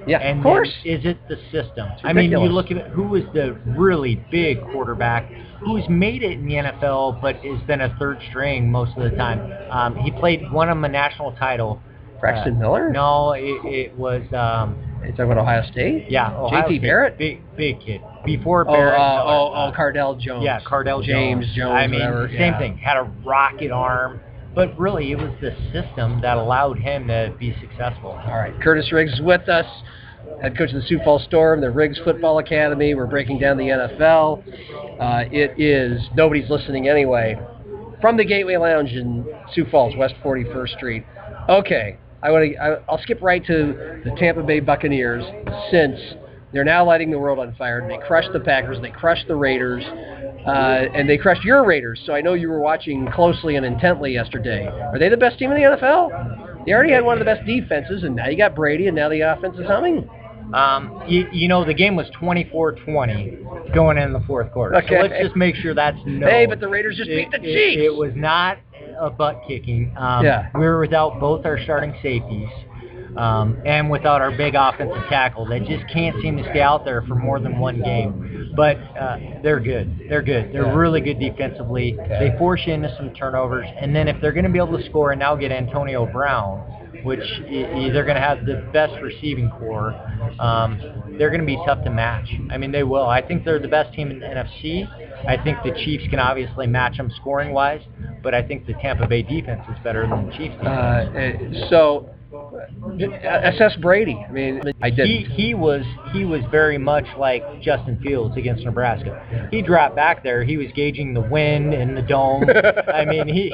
Speaker 1: Yeah, of
Speaker 3: and then
Speaker 1: course.
Speaker 3: is it the system? I mean, you look at who is the really big quarterback who's made it in the NFL, but has been a third string most of the time. Um, he played, won him a national title.
Speaker 1: Braxton
Speaker 3: Uh,
Speaker 1: Miller?
Speaker 3: No, it, it was. Um,
Speaker 1: You talking about Ohio State?
Speaker 3: yeah, Ohio
Speaker 1: J.T.
Speaker 3: State.
Speaker 1: Barrett?
Speaker 3: big big kid. Before
Speaker 1: Oh,
Speaker 3: Barrett.
Speaker 1: uh, oh,
Speaker 3: uh,
Speaker 1: oh, Cardale Jones.
Speaker 3: yeah, Cardale
Speaker 1: James Jones,
Speaker 3: I mean,
Speaker 1: whatever.
Speaker 3: same
Speaker 1: yeah.
Speaker 3: thing. Had a rocket arm, but really, it was the system that allowed him to be successful.
Speaker 1: All right, Curtis Riggs is with us, head coach of the Sioux Falls Storm, the Riggs Football Academy. We're breaking down the NFL. Uh, it is nobody's listening anyway. From the Gateway Lounge in Sioux Falls, West 41st Street. Okay, I want to. I'll skip right to the Tampa Bay Buccaneers since they're now lighting the world on fire. and They crushed the Packers, and they crushed the Raiders, uh, and they crushed your Raiders. So I know you were watching closely and intently yesterday. Are they the best team in the NFL? They already had one of the best defenses, and now you got Brady, and now the offense is humming.
Speaker 3: Um, you, you know, the game was 24-20 going in the fourth quarter.
Speaker 1: Okay.
Speaker 3: So let's just make sure that's no.
Speaker 1: Hey, but the Raiders just beat the
Speaker 3: it,
Speaker 1: Chiefs.
Speaker 3: It, it was not a butt kicking. Um,
Speaker 1: Yeah.
Speaker 3: We were without both our starting safeties. Um, and without our big offensive tackle, that just can't seem to stay out there for more than one game. But uh, they're good. They're good. They're really good defensively. They force you into some turnovers, and then if they're going to be able to score and now get Antonio Brown, which they're going to have the best receiving corps, um, they're going to be tough to match. I mean, they will. I think they're the best team in the NFC. I think the Chiefs can obviously match them scoring wise, but I think the Tampa Bay defense is better than the Chiefs.
Speaker 1: Uh,
Speaker 3: defense.
Speaker 1: uh, so uh, assess Brady. I mean, I did.
Speaker 3: he he was he was very much like Justin Fields against Nebraska. He dropped back there. He was gauging the wind and the dome. I mean, he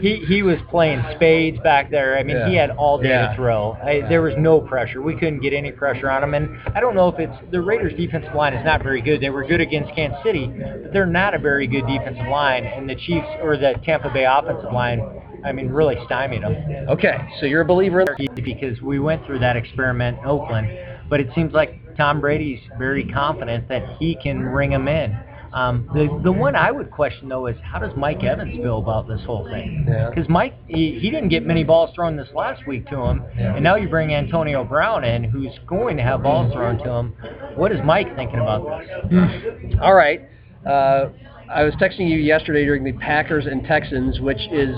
Speaker 3: he he was playing spades back there. I mean, he had all day
Speaker 1: Yeah.
Speaker 3: to throw. I, there was no pressure. We couldn't get any pressure on him. And I don't know if it's the Raiders' defensive line is not very good. They were good against Kansas City, but they're not a very good defensive line. And the Chiefs or the Tampa Bay offensive line, I mean, really stymied them
Speaker 1: Okay, so you're a believer in.
Speaker 3: because we went through that experiment in Oakland, but it seems like Tom Brady's very confident that he can ring them in. Um, the the one I would question though is how does Mike Evans feel about this whole thing?
Speaker 1: Yeah.
Speaker 3: Because Mike he, he didn't get many balls thrown this last week to him, and now you bring Antonio Brown in, who's going to have balls thrown to him. What is Mike thinking about this?
Speaker 1: All right. Uh, I was texting you yesterday during the Packers and Texans, which is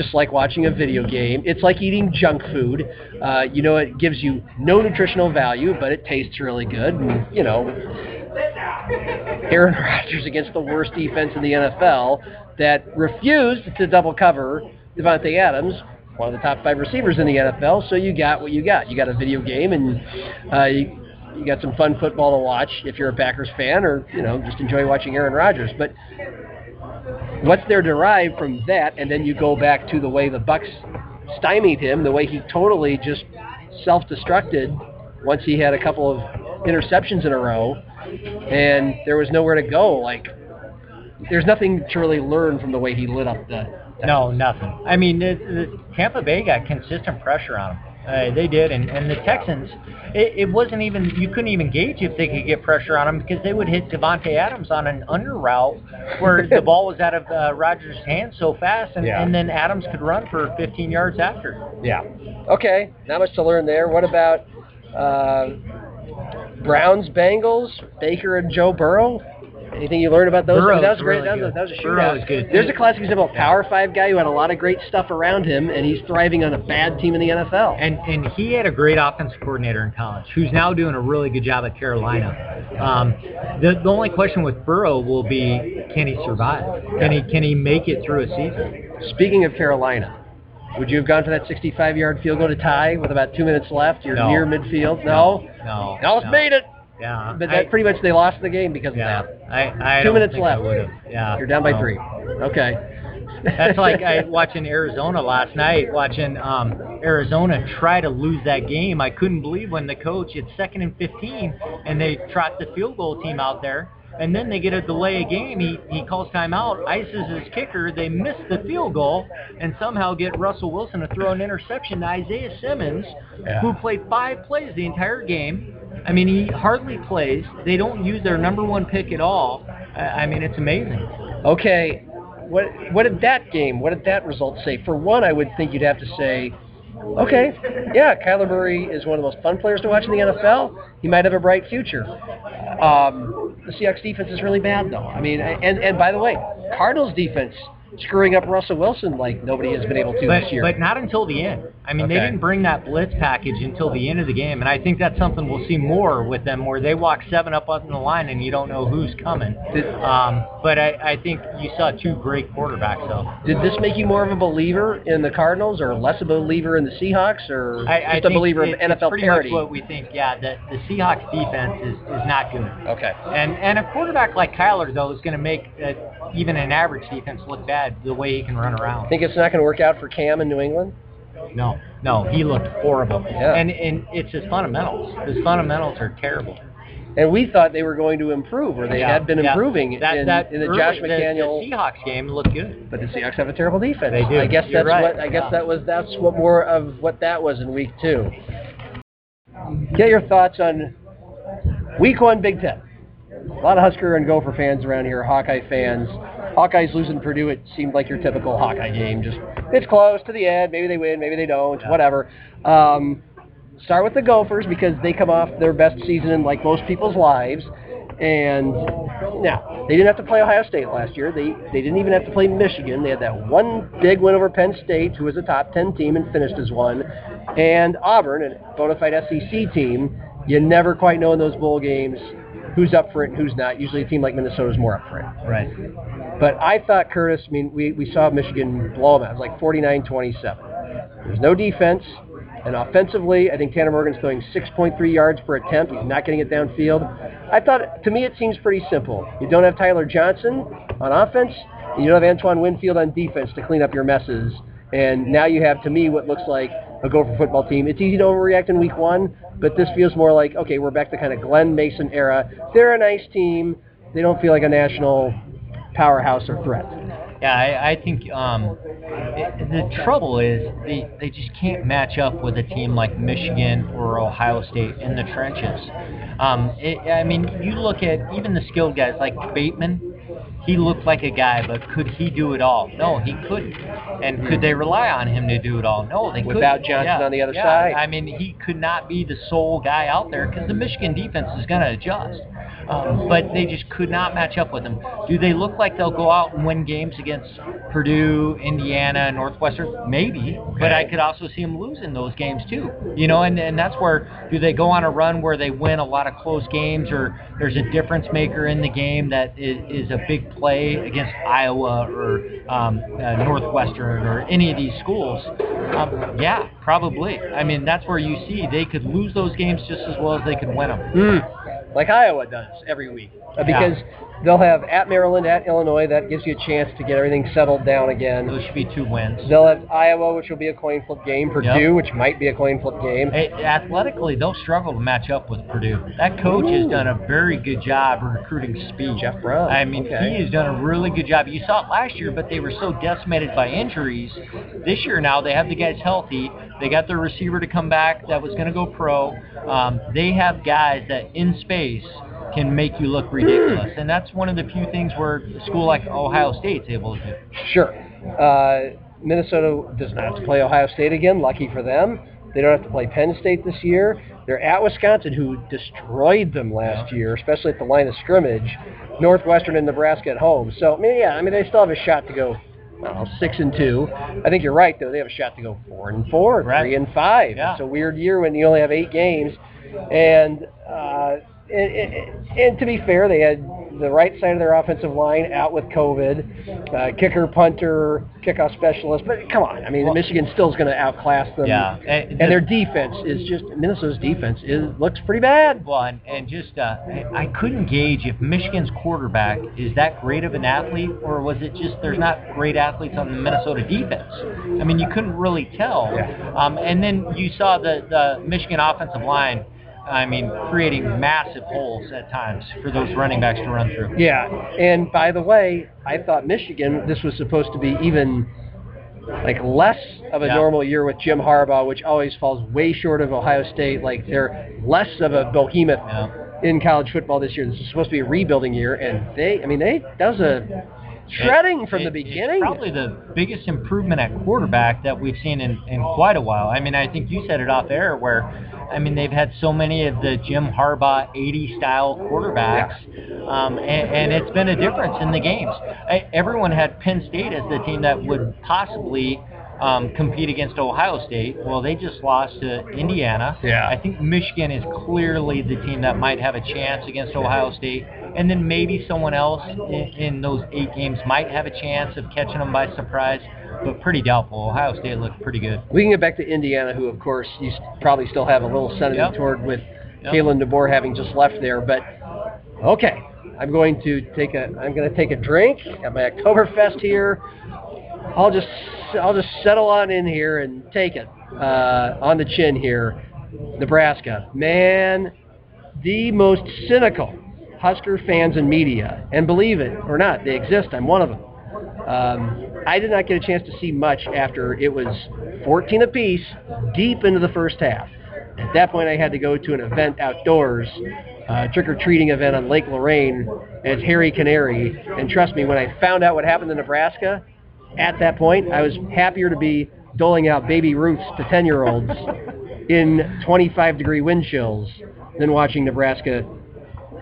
Speaker 1: just like watching a video game. It's like eating junk food. Uh, you know, it gives you no nutritional value, but it tastes really good. And, you know, Aaron Rodgers against the worst defense in the NFL that refused to double cover Davante Adams, one of the top five receivers in the NFL. So you got what you got. You got a video game, and uh, you, you got some fun football to watch if you're a Packers fan, or you know just enjoy watching Aaron Rodgers. But what's there derived from that? And then you go back to the way the Bucs stymied him, the way he totally just self-destructed once he had a couple of interceptions in a row, and there was nowhere to go. Like there's nothing to really learn from the way he lit up the.
Speaker 3: No, nothing. I mean, the, the Tampa Bay got consistent pressure on them. Uh, they did, and, and the Texans, it, it wasn't even you couldn't even gauge if they could get pressure on them because they would hit Davante Adams on an under route where the ball was out of uh, Rodgers' hands so fast, and,
Speaker 1: Yeah.
Speaker 3: and then Adams could run for 15 yards after.
Speaker 1: Yeah. Okay, not much to learn there. What about uh, Browns, Bengals, Baker and Joe Burrow? Anything you learned about those? I mean, that was great.
Speaker 3: really
Speaker 1: that, was that was a shootout.
Speaker 3: Good.
Speaker 1: There's a classic example of Power Five guy who had a lot of great stuff around him, and he's thriving on a bad team in the NFL.
Speaker 3: And and he had a great offensive coordinator in college, who's now doing a really good job at Carolina. Um, the the only question with Burrow will be, can he survive? Can he can he make it through a season?
Speaker 1: Speaking of Carolina, would you have gone for that 65-yard field goal to tie with about two minutes left? You're
Speaker 3: No.
Speaker 1: near midfield. No.
Speaker 3: No.
Speaker 1: Dallas
Speaker 3: no.
Speaker 1: made it,
Speaker 3: Yeah.
Speaker 1: but that
Speaker 3: I-
Speaker 1: pretty much they lost the game because
Speaker 3: Yeah.
Speaker 1: of that.
Speaker 3: I, I
Speaker 1: Two
Speaker 3: don't
Speaker 1: minutes
Speaker 3: think
Speaker 1: left.
Speaker 3: Yeah.
Speaker 1: You're down by
Speaker 3: no.
Speaker 1: three. Okay.
Speaker 3: That's like I watching Arizona last night, watching um, Arizona try to lose that game. I couldn't believe when the coach, it's second and 15, and they trot the field goal team out there, and then they get a delay of game. He, he calls timeout, ices his kicker. They miss the field goal, and somehow get Russell Wilson to throw an interception to Isaiah Simmons,
Speaker 1: Yeah.
Speaker 3: who played five plays the entire game. I mean, he hardly plays. They don't use their number one pick at all. I I mean, it's amazing.
Speaker 1: Okay, what what did that game, what did that result say? For one, I would think you'd have to say Okay. Yeah, Kyler Murray is one of the most fun players to watch in the NFL. He might have a bright future. Um, the Seahawks defense is really bad, though. I mean, and and by the way, Cardinals defense screwing up Russell Wilson like nobody has been able to
Speaker 3: But,
Speaker 1: this year.
Speaker 3: but not until the end. I mean, they didn't bring that blitz package until the end of the game, and I think that's something we'll see more with them, where they walk seven up on the line and you don't know who's coming. Um, but I, I think you saw two great quarterbacks, though.
Speaker 1: Did this make you more of a believer in the Cardinals, or less of a believer in the Seahawks, or
Speaker 3: I, I
Speaker 1: just a
Speaker 3: think
Speaker 1: believer
Speaker 3: it-
Speaker 1: of NFL
Speaker 3: it's pretty
Speaker 1: parity?
Speaker 3: much what we think. Yeah, that the Seahawks defense is, is not good.
Speaker 1: Okay.
Speaker 3: And and a quarterback like Kyler though is going to make uh, even an average defense look bad the way he can run around.
Speaker 1: Think it's not going to work out for Cam in New England?
Speaker 3: No, no, he looked horrible.
Speaker 1: Yeah.
Speaker 3: And and it's his fundamentals. His fundamentals are terrible.
Speaker 1: And we thought they were going to improve, or they
Speaker 3: Yeah,
Speaker 1: had been
Speaker 3: yeah.
Speaker 1: improving
Speaker 3: That,
Speaker 1: in,
Speaker 3: that
Speaker 1: in the
Speaker 3: early-
Speaker 1: Josh McDaniel.
Speaker 3: The, Seahawks game looked good.
Speaker 1: But the Seahawks have a terrible defense.
Speaker 3: They do.
Speaker 1: I guess
Speaker 3: You're
Speaker 1: that's
Speaker 3: right.
Speaker 1: what I guess that was that's what more of what that was in week two. Get your thoughts on week one Big Ten. A lot of Husker and Gopher fans around here, Hawkeye fans. Hawkeyes losing Purdue, it seemed like your typical Hawkeye game. Just it's close to the end. Maybe they win, maybe they don't. Whatever. Um, start with the Gophers because they come off their best season in like most people's lives. And now they didn't have to play Ohio State last year. They they didn't even have to play Michigan. They had that one big win over Penn State, who was a top ten team and finished as one, and Auburn, a bona fide SEC team. You never quite know in those bowl games who's up for it and who's not. Usually a team like Minnesota is more up for it.
Speaker 3: Right.
Speaker 1: But I thought Curtis, I mean, we, we saw Michigan blow them out. It was like 49-27. There's no defense. And offensively, I think Tanner Morgan's throwing 6.3 yards per attempt. He's not getting it downfield. I thought, to me, it seems pretty simple. You don't have Tyler Johnson on offense, and you don't have Antoine Winfield on defense to clean up your messes. And now you have, to me, what looks like a Gopher football team. It's easy to overreact in week one, but this feels more like, okay, we're back to kind of Glen Mason era. They're a nice team. They don't feel like a national powerhouse or threat.
Speaker 3: Yeah, I, I think um, it, the trouble is they, they just can't match up with a team like Michigan or Ohio State in the trenches. Um, it, I mean, you look at even the skilled guys like Bateman. He looked like a guy, but could he do it all? No, he couldn't. And could hmm. they rely on him to do it all? No, they couldn't.
Speaker 1: Without Johnson
Speaker 3: Yeah,
Speaker 1: on the other
Speaker 3: yeah.
Speaker 1: side.
Speaker 3: I mean, he could not be the sole guy out there because the Michigan defense is going to adjust. Um, but they just could not match up with them. Do they look like they'll go out and win games against Purdue, Indiana, Northwestern? Maybe, but I could also see them losing those games too. You know, and, and that's where do they go on a run where they win a lot of close games, or there's a difference maker in the game that is, is a big play against Iowa or um, uh, Northwestern or any of these schools? Um, yeah, probably. I mean, that's where you see they could lose those games just as well as they could win them.
Speaker 1: Mm. Like Iowa does every week. Uh, because they'll have at Maryland, at Illinois. That gives you a chance to get everything settled down again.
Speaker 3: Those should be two wins.
Speaker 1: They'll have Iowa, which will be a coin flip game. Purdue,
Speaker 3: Yep.
Speaker 1: which might be a coin flip game.
Speaker 3: Hey, athletically, they'll struggle to match up with Purdue. That coach has done a very good job recruiting speed.
Speaker 1: Jeff Brohm.
Speaker 3: I mean,
Speaker 1: Okay.
Speaker 3: he has done a really good job. You saw it last year, but they were so decimated by injuries. This year now, they have the guys healthy. They got their receiver to come back that was going to go pro. Um, they have guys that in space can make you look ridiculous, and that's one of the few things where a school like Ohio State's able to do.
Speaker 1: Sure. Uh, Minnesota does not have to play Ohio State again. Lucky for them. They don't have to play Penn State this year. They're at Wisconsin, who destroyed them last year, especially at the line of scrimmage. Northwestern and Nebraska at home. So, I mean, yeah, I mean, they still have a shot to go I don't know, six and two. I think you're right, though. They have a shot to go four and four,
Speaker 3: Right.
Speaker 1: three and five.
Speaker 3: Yeah.
Speaker 1: It's a weird year when you only have eight games. And, uh, and, and, and to be fair, they had the right side of their offensive line out with COVID, uh, kicker, punter, kickoff specialist. But come on, I mean,
Speaker 3: Well-
Speaker 1: Michigan still is going to outclass them.
Speaker 3: Yeah, and
Speaker 1: and
Speaker 3: the-
Speaker 1: their defense is just Minnesota's defense is looks pretty bad.
Speaker 3: Well, and, and just uh, I I couldn't gauge if Michigan's quarterback is that great of an athlete, or was it just there's not great athletes on the Minnesota defense? I mean, you couldn't really tell.
Speaker 1: Yeah.
Speaker 3: Um, and then you saw the the Michigan offensive line. I mean, creating massive holes at times for those running backs to run through.
Speaker 1: Yeah, and by the way, I thought Michigan this was supposed to be even like less of a
Speaker 3: Yeah.
Speaker 1: normal year with Jim Harbaugh, which always falls way short of Ohio State. Like they're less of a behemoth
Speaker 3: Yeah.
Speaker 1: in college football this year. This is supposed to be a rebuilding year, and they, I mean, they that was a shredding from
Speaker 3: It-
Speaker 1: the beginning.
Speaker 3: probably the biggest improvement at quarterback that we've seen in, in quite a while. I mean, I think you said it off air where, I mean, they've had so many of the Jim Harbaugh 80 style quarterbacks, um, and, and it's been a difference in the games. I, everyone had Penn State as the team that would possibly um, compete against Ohio State. Well, they just lost to Indiana.
Speaker 1: Yeah.
Speaker 3: I think Michigan is clearly the team that might have a chance against Ohio State. And then maybe someone else in, in those eight games might have a chance of catching them by surprise, but pretty doubtful. Ohio State looked pretty good.
Speaker 1: We can get back to Indiana, who of course you probably still have a little sentiment
Speaker 3: Yep.
Speaker 1: toward with
Speaker 3: Yep.
Speaker 1: Kalen DeBoer having just left there. But okay, I'm going to take a I'm going to take a drink at my Oktoberfest here. I'll just I'll just settle on in here and take it uh, on the chin here. Nebraska, man, the most cynical Husker fans and media, and believe it or not, they exist. I'm one of them. Um, I did not get a chance to see much after it was 14 apiece, deep into the first half. At that point, I had to go to an event outdoors, uh, trick or treating event on Lake Lorraine as Harry Canary. And trust me, when I found out what happened to Nebraska, at that point, I was happier to be doling out baby Ruths to 10 year olds in 25 degree wind chills than watching Nebraska,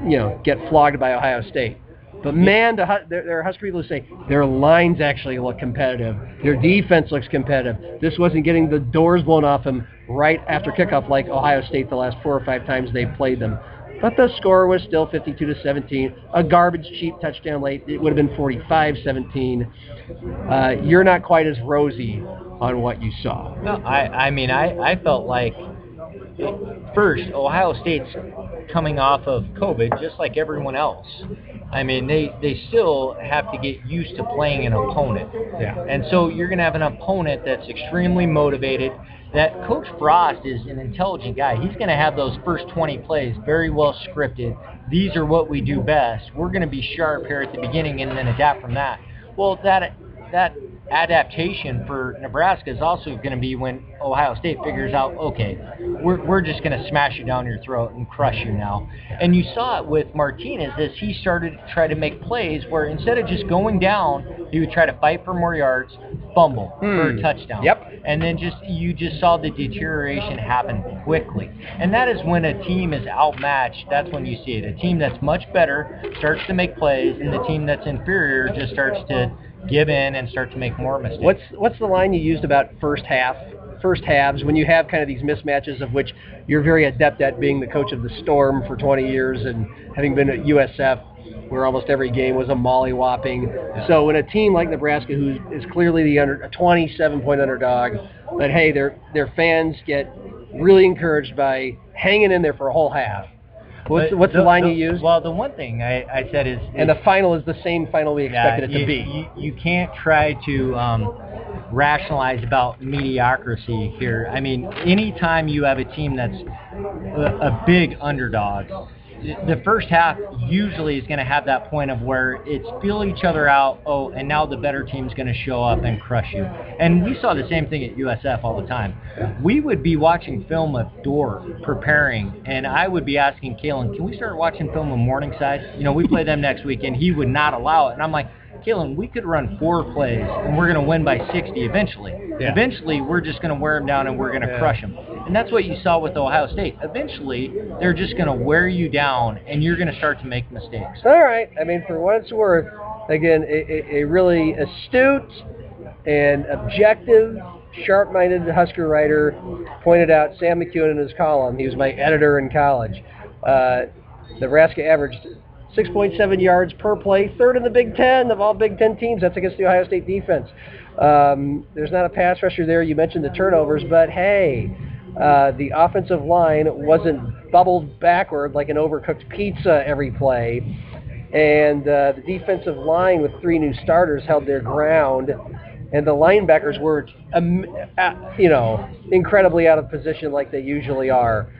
Speaker 1: you know, get flogged by Ohio State. But man, the, there, there are Husker people who say their lines actually look competitive. Their defense looks competitive. This wasn't getting the doors blown off them right after kickoff like Ohio State the last four or five times they played them. But the score was still 52 to 17. A garbage cheap touchdown late. It would have been 45-17. Uh, you're not quite as rosy on what you saw.
Speaker 3: No, I, I mean, I, I felt like first Ohio State's coming off of COVID, just like everyone else. I mean, they they still have to get used to playing an opponent.
Speaker 1: Yeah.
Speaker 3: And so you're going to have an opponent that's extremely motivated. That Coach Frost is an intelligent guy. He's going to have those first 20 plays very well scripted. These are what we do best. We're going to be sharp here at the beginning and then adapt from that. Well, that that adaptation for Nebraska is also going to be when Ohio State figures out, okay, we're, we're just going to smash you down your throat and crush you now. And you saw it with Martinez as he started to try to make plays where instead of just going down, he would try to fight for more yards, fumble for
Speaker 1: Hmm.
Speaker 3: a touchdown.
Speaker 1: Yep.
Speaker 3: And then just you just saw the deterioration happen quickly. And that is when a team is outmatched. That's when you see it. A team that's much better starts to make plays, and the team that's inferior just starts to give in and start to make more mistakes.
Speaker 1: What's what's the line you used about first half, first halves when you have kind of these mismatches of which you're very adept at being the coach of the Storm for 20 years and having been at USF where almost every game was a mollywhopping. So when a team like Nebraska, who is clearly the under a 27 point underdog, but hey, their their fans get really encouraged by hanging in there for a whole half. What's, what's the, line you used?
Speaker 3: Well, the one thing I, I said is,
Speaker 1: and
Speaker 3: is
Speaker 1: the final is the same final we expected
Speaker 3: yeah,
Speaker 1: it to
Speaker 3: you,
Speaker 1: be.
Speaker 3: You, you can't try to um, rationalize about mediocrity here. I mean, anytime you have a team that's a, a big underdog, the first half usually is going to have that point of where it's feel each other out. Oh, and now the better team's going to show up and crush you. And we saw the same thing at USF all the time. We would be watching film of Dordt preparing, and I would be asking Kalen, "Can we start watching film of Morningside? You know, we play them next week," and he would not allow it. And I'm like. Kalen, we could run four plays and we're going to win by 60 eventually.
Speaker 1: Yeah.
Speaker 3: Eventually, we're just going to wear them down and we're going to
Speaker 1: Yeah.
Speaker 3: crush them. And that's what you saw with Ohio State. Eventually, they're just going to wear you down and you're going to start to make mistakes.
Speaker 1: All right. I mean, for what it's worth, again, a, a, a really astute and objective, sharp-minded Husker writer pointed out Sam McKewon in his column. He was my editor in college. Uh, Nebraska averaged 6.7 yards per play, third in the Big Ten of all Big Ten teams. That's against the Ohio State defense. Um, there's not a pass rusher there. You mentioned the turnovers, but hey, uh, the offensive line wasn't bubbled backward like an overcooked pizza every play. And uh, the defensive line with three new starters held their ground. And the linebackers were, um, uh, you know, incredibly out of position like they usually are.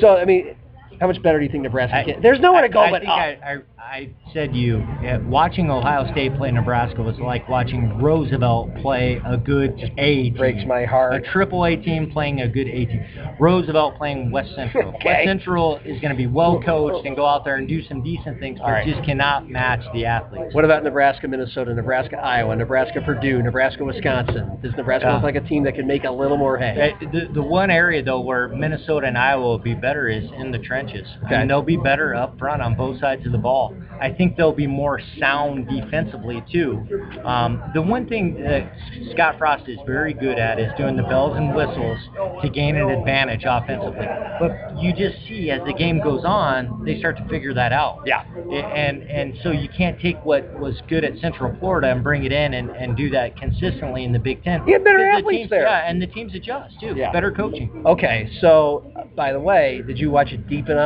Speaker 1: So, I mean, How much better do you think Nebraska
Speaker 3: I-
Speaker 1: can? There's nowhere to go
Speaker 3: I,
Speaker 1: but
Speaker 3: think
Speaker 1: up.
Speaker 3: I, I, I said to you, watching Ohio State play Nebraska was like watching Roosevelt play a good A team.
Speaker 1: breaks my heart.
Speaker 3: A triple A team playing a good A team. Roosevelt playing West Central.
Speaker 1: Okay.
Speaker 3: West Central is going to be well coached and go out there and do some decent things, but
Speaker 1: right.
Speaker 3: just cannot match the athletes.
Speaker 1: What about Nebraska, Minnesota, Nebraska, Iowa, Nebraska, Purdue, Nebraska, Wisconsin? Does Nebraska
Speaker 3: Yeah.
Speaker 1: look like a team that can make a little more hay?
Speaker 3: Uh, The, the one area though where Minnesota and Iowa will be better is in the trenches.
Speaker 1: Okay.
Speaker 3: Mean, they'll be better up front on both sides of the ball. I think they'll be more sound defensively too. Um, the one thing that Scott Frost is very good at is doing the bells and whistles to gain an advantage offensively. But you just see as the game goes on, they start to figure that out.
Speaker 1: Yeah.
Speaker 3: And and so you can't take what was good at Central Florida and bring it in and, and do that consistently in the Big Ten.
Speaker 1: Have better
Speaker 3: Because the
Speaker 1: athletes
Speaker 3: teams-
Speaker 1: there.
Speaker 3: Yeah, and the teams adjust too.
Speaker 1: Yeah.
Speaker 3: Better coaching.
Speaker 1: Okay, so by the way, did you watch it deep enough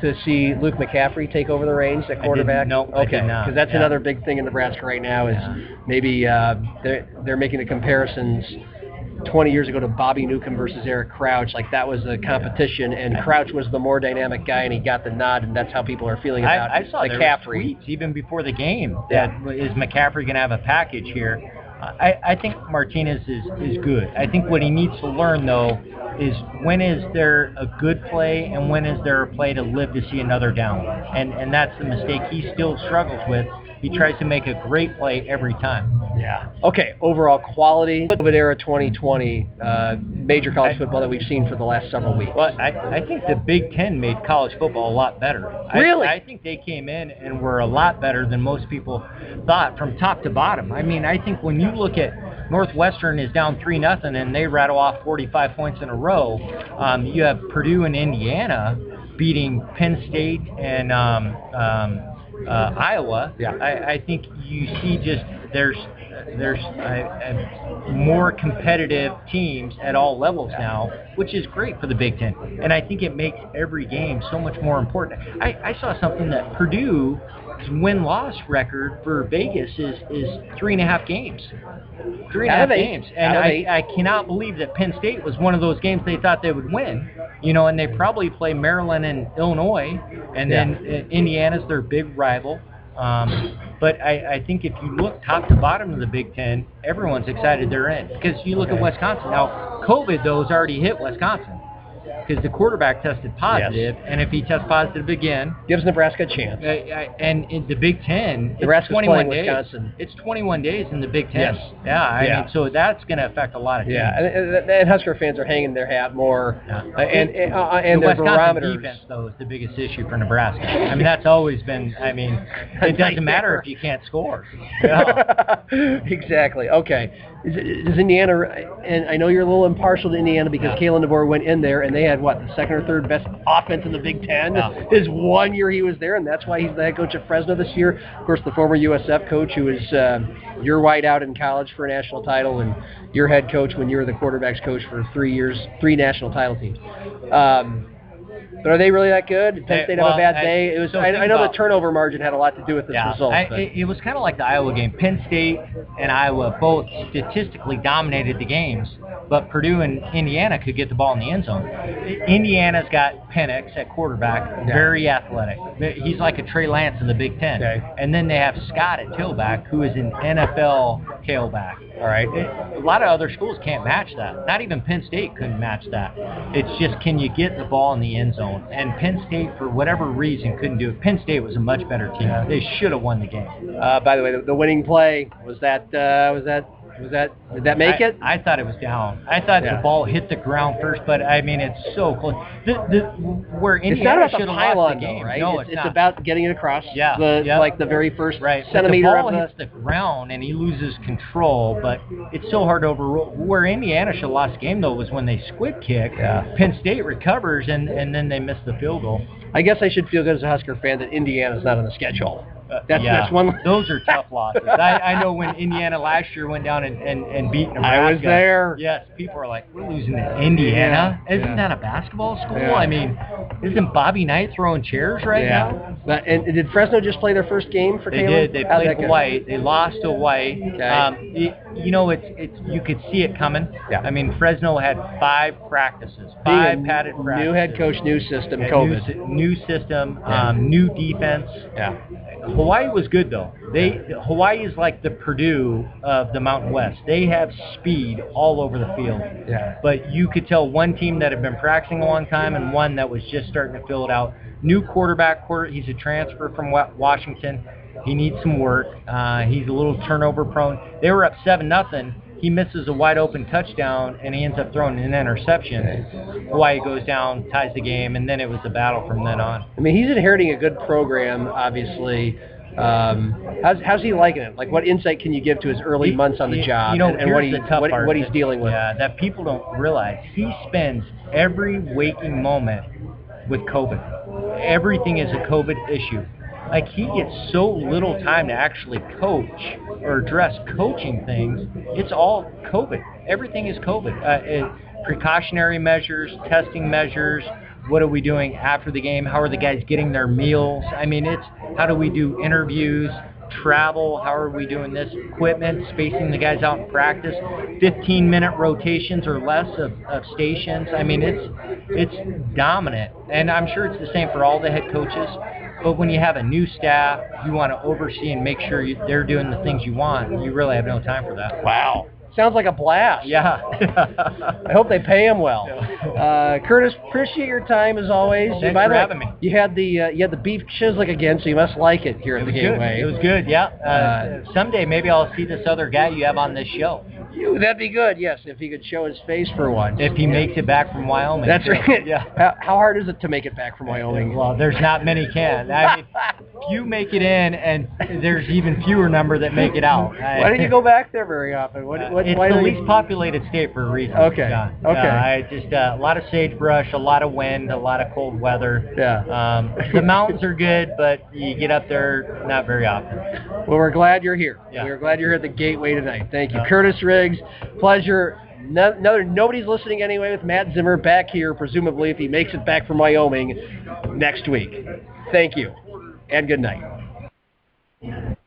Speaker 1: to see Luke McCaffrey take over the reins at quarterback?
Speaker 3: no,
Speaker 1: okay, because that's
Speaker 3: yeah.
Speaker 1: another big thing in Nebraska right now is
Speaker 3: Yeah.
Speaker 1: maybe uh, they're they're making the comparisons. 20 years ago to Bobby Newcombe versus Eric Crouch, like that was a competition, and Crouch was the more dynamic guy, and he got the nod, and that's how people are feeling about
Speaker 3: I, I saw
Speaker 1: McCaffrey.
Speaker 3: tweets even before the game
Speaker 1: Yeah.
Speaker 3: that is McCaffrey going to have a package here. I, I think Martinez is, is good. I think what he needs to learn though is when is there a good play and when is there a play to live to see another down. And and that's the mistake he still struggles with. He tries to make a great play every time.
Speaker 1: Yeah. Okay. Overall quality, COVID era 2020, uh, major college football that we've seen for the last several weeks.
Speaker 3: Well, I, I think the Big Ten made college football a lot better. I-
Speaker 1: Really?
Speaker 3: I, think they came in and were a lot better than most people thought from top to bottom. I mean, I think when you look at Northwestern is down three nothing and they rattle off 45 points in a row. Um, you have Purdue and Indiana beating Penn State and um, um, uh, Iowa.
Speaker 1: Yeah.
Speaker 3: I, I think you see just there's there's uh, uh, more competitive teams at all levels now, which is great for the Big Ten. And I think it makes every game so much more important. I, I saw something that Purdue's win-loss record for Vegas is is three and a half games. Three and a half games. And I,
Speaker 1: eight.
Speaker 3: I cannot believe that Penn State was one of those games they thought they would win. You know, and they probably play Maryland and Illinois, and then uh, Indiana's their big rival. Um, but I, I think if you look top to bottom of the Big Ten, everyone's excited they're in. Because you look at Wisconsin now, COVID though has already hit Wisconsin because the quarterback tested positive, and if he tests positive again,
Speaker 1: Gives Nebraska a chance.
Speaker 3: uh, uh, and in the Big Ten, it's
Speaker 1: Nebraska's
Speaker 3: 21
Speaker 1: playing
Speaker 3: days.
Speaker 1: Wisconsin.
Speaker 3: It's 21 days in the Big Ten.
Speaker 1: Yes.
Speaker 3: Yeah, I
Speaker 1: Yeah.
Speaker 3: mean, so that's going to affect a lot of teams.
Speaker 1: Yeah, and, and, and Husker fans are hanging their hat more,
Speaker 3: Yeah.
Speaker 1: uh, and and, uh, and
Speaker 3: the
Speaker 1: their barometers.
Speaker 3: defense, though, is the biggest issue for Nebraska. I mean, that's always been. I mean, it doesn't matter if you can't score. Yeah.
Speaker 1: exactly. Okay. Is, is Indiana? And I know you're a little impartial to Indiana because Kalen DeBoer went in there and they had what the second or third best offense in the Big Ten.
Speaker 3: Yeah.
Speaker 1: His one year he was there, and that's why he's the head coach at Fresno this year. Of course, the former USF coach who was uh, your whiteout in college for a national title, and your head coach when you were the quarterbacks coach for three years, three national title teams. Um, but are they really that good? Did Penn State have a bad
Speaker 3: I-
Speaker 1: day? It was.
Speaker 3: so
Speaker 1: I, I know
Speaker 3: about-
Speaker 1: the turnover margin had a lot to do with this
Speaker 3: Yeah,
Speaker 1: result.
Speaker 3: I, it, it was kind of like the Iowa game. Penn State and Iowa both statistically dominated the games, but Purdue and Indiana could get the ball in the end zone. Indiana's got Penix at quarterback, very athletic. He's like a Trey Lance in the Big Ten.
Speaker 1: Okay.
Speaker 3: And then they have Scott at tailback, who is an NFL tailback.
Speaker 1: All right.
Speaker 3: It- a lot of other schools can't match that. Not even Penn State couldn't match that. It's just can you get the ball in the end zone? And Penn State, for whatever reason, couldn't do it. Penn State was a much better team. They should have won the game.
Speaker 1: Uh, by the way, the, the winning play was that uh, was that was that did that make
Speaker 3: I,
Speaker 1: it?
Speaker 3: I thought it was down. I thought
Speaker 1: Yeah.
Speaker 3: the ball hit the ground first, but I mean it's so close. The, the, where Indiana should have lost the game.
Speaker 1: though, right?
Speaker 3: No,
Speaker 1: it's,
Speaker 3: it's, not.
Speaker 1: about getting it across.
Speaker 3: Yeah,
Speaker 1: the
Speaker 3: yep.
Speaker 1: like the very first
Speaker 3: Right. But
Speaker 1: centimeter
Speaker 3: the ball
Speaker 1: of the.
Speaker 3: hits the ground and he loses control, but it's so hard to overrule. Where Indiana should have lost the game though was when they squib kick.
Speaker 1: Yeah.
Speaker 3: Penn State recovers and and then they miss the field goal.
Speaker 1: I guess I should feel good as a Husker fan that Indiana's not on the schedule. That's
Speaker 3: yeah.
Speaker 1: that's one.
Speaker 3: Those are tough losses. I, I know when Indiana last year went down and, and, and beat Nebraska.
Speaker 1: I was there.
Speaker 3: Yes, people are like, we're losing to Indiana.
Speaker 1: Yeah,
Speaker 3: Isn't
Speaker 1: yeah.
Speaker 3: that a basketball school? I mean, isn't Bobby Knight throwing chairs right now?
Speaker 1: But, and did Fresno just play their first game for
Speaker 3: They
Speaker 1: Caleb?
Speaker 3: did. They
Speaker 1: How'd
Speaker 3: played
Speaker 1: that?
Speaker 3: Hawaii. They lost to Hawaii.
Speaker 1: Okay.
Speaker 3: Um, you know, it's it's you could see it coming.
Speaker 1: Yeah.
Speaker 3: I mean, Fresno had five practices,
Speaker 1: Being
Speaker 3: five padded practices.
Speaker 1: New head coach, new system,
Speaker 3: Yeah,
Speaker 1: COVID.
Speaker 3: New, new system,
Speaker 1: Yeah.
Speaker 3: um, new defense.
Speaker 1: yeah.
Speaker 3: Hawaii was good though. They Hawaii is like the Purdue of the Mountain West. They have speed all over the field.
Speaker 1: Yeah.
Speaker 3: But you could tell one team that had been practicing a long time and one that was just starting to fill it out. New quarterback, quarter. He's a transfer from Wa- Washington. He needs some work. Uh, he's a little turnover prone. They were up seven nothing. He misses a wide open touchdown and he ends up throwing an interception. Hawaii goes down, ties the game, and then it was a battle from then on.
Speaker 1: I mean, he's inheriting a good program, obviously. Um, how's, how's he liking it? Like, what insight can you give to his early
Speaker 3: He-
Speaker 1: months on the
Speaker 3: he-
Speaker 1: job
Speaker 3: You know,
Speaker 1: and, and what, he, what, what he's
Speaker 3: that-
Speaker 1: dealing with?
Speaker 3: Yeah, that people don't realize. He spends every waking moment with COVID. Everything is a COVID issue. Like he gets so little time to actually coach or address coaching things. It's all COVID. Everything is COVID. Uh, it, precautionary measures, testing measures. What are we doing after the game? How are the guys getting their meals? I mean, it's how do we do interviews? travel, how are we doing this, equipment, spacing the guys out in practice, 15 minute rotations or less of, of stations. I mean, it's it's dominant, and I'm sure it's the same for all the head coaches. But when you have a new staff, you want to oversee and make sure you, they're doing the things you want. You really have no time for that.
Speaker 1: Wow. Sounds like a blast.
Speaker 3: Yeah.
Speaker 1: I hope they pay him well. Uh, Curtis, appreciate your time as always.
Speaker 3: Thanks
Speaker 1: By
Speaker 3: for
Speaker 1: the way,
Speaker 3: having me.
Speaker 1: You had the uh, you had the beef chislic again, so you must like it here at the
Speaker 3: was good.
Speaker 1: Gateway.
Speaker 3: It was good. Yeah. Uh,
Speaker 1: Uh,
Speaker 3: someday maybe I'll see this other guy you have on this show
Speaker 1: You- that'd be good. Yes, if he could show his face for once.
Speaker 3: if he makes it back from Wyoming.
Speaker 1: That's
Speaker 3: too.
Speaker 1: right.
Speaker 3: Yeah.
Speaker 1: How, how hard is it to make it back from Wyoming?
Speaker 3: Well, there's not many can. I mean, few make it in, and there's even fewer number that make it out.
Speaker 1: Why don't you go back there very often? What,
Speaker 3: Uh,
Speaker 1: what,
Speaker 3: it's
Speaker 1: why
Speaker 3: the
Speaker 1: don't you-
Speaker 3: least populated state for a reason.
Speaker 1: Okay,
Speaker 3: John.
Speaker 1: okay.
Speaker 3: Uh, I just uh, a lot of sagebrush, a lot of wind, a lot of cold weather.
Speaker 1: Yeah.
Speaker 3: Um, the mountains are good, but you get up there not very often.
Speaker 1: Well, we're glad you're here.
Speaker 3: Yeah.
Speaker 1: We're glad you're here at the Gateway tonight. Thank you. Curtis Pleasure. No, no, nobody's listening anyway with Matt Zimmer back here, presumably if he makes it back from Wyoming next week. Thank you, and good night.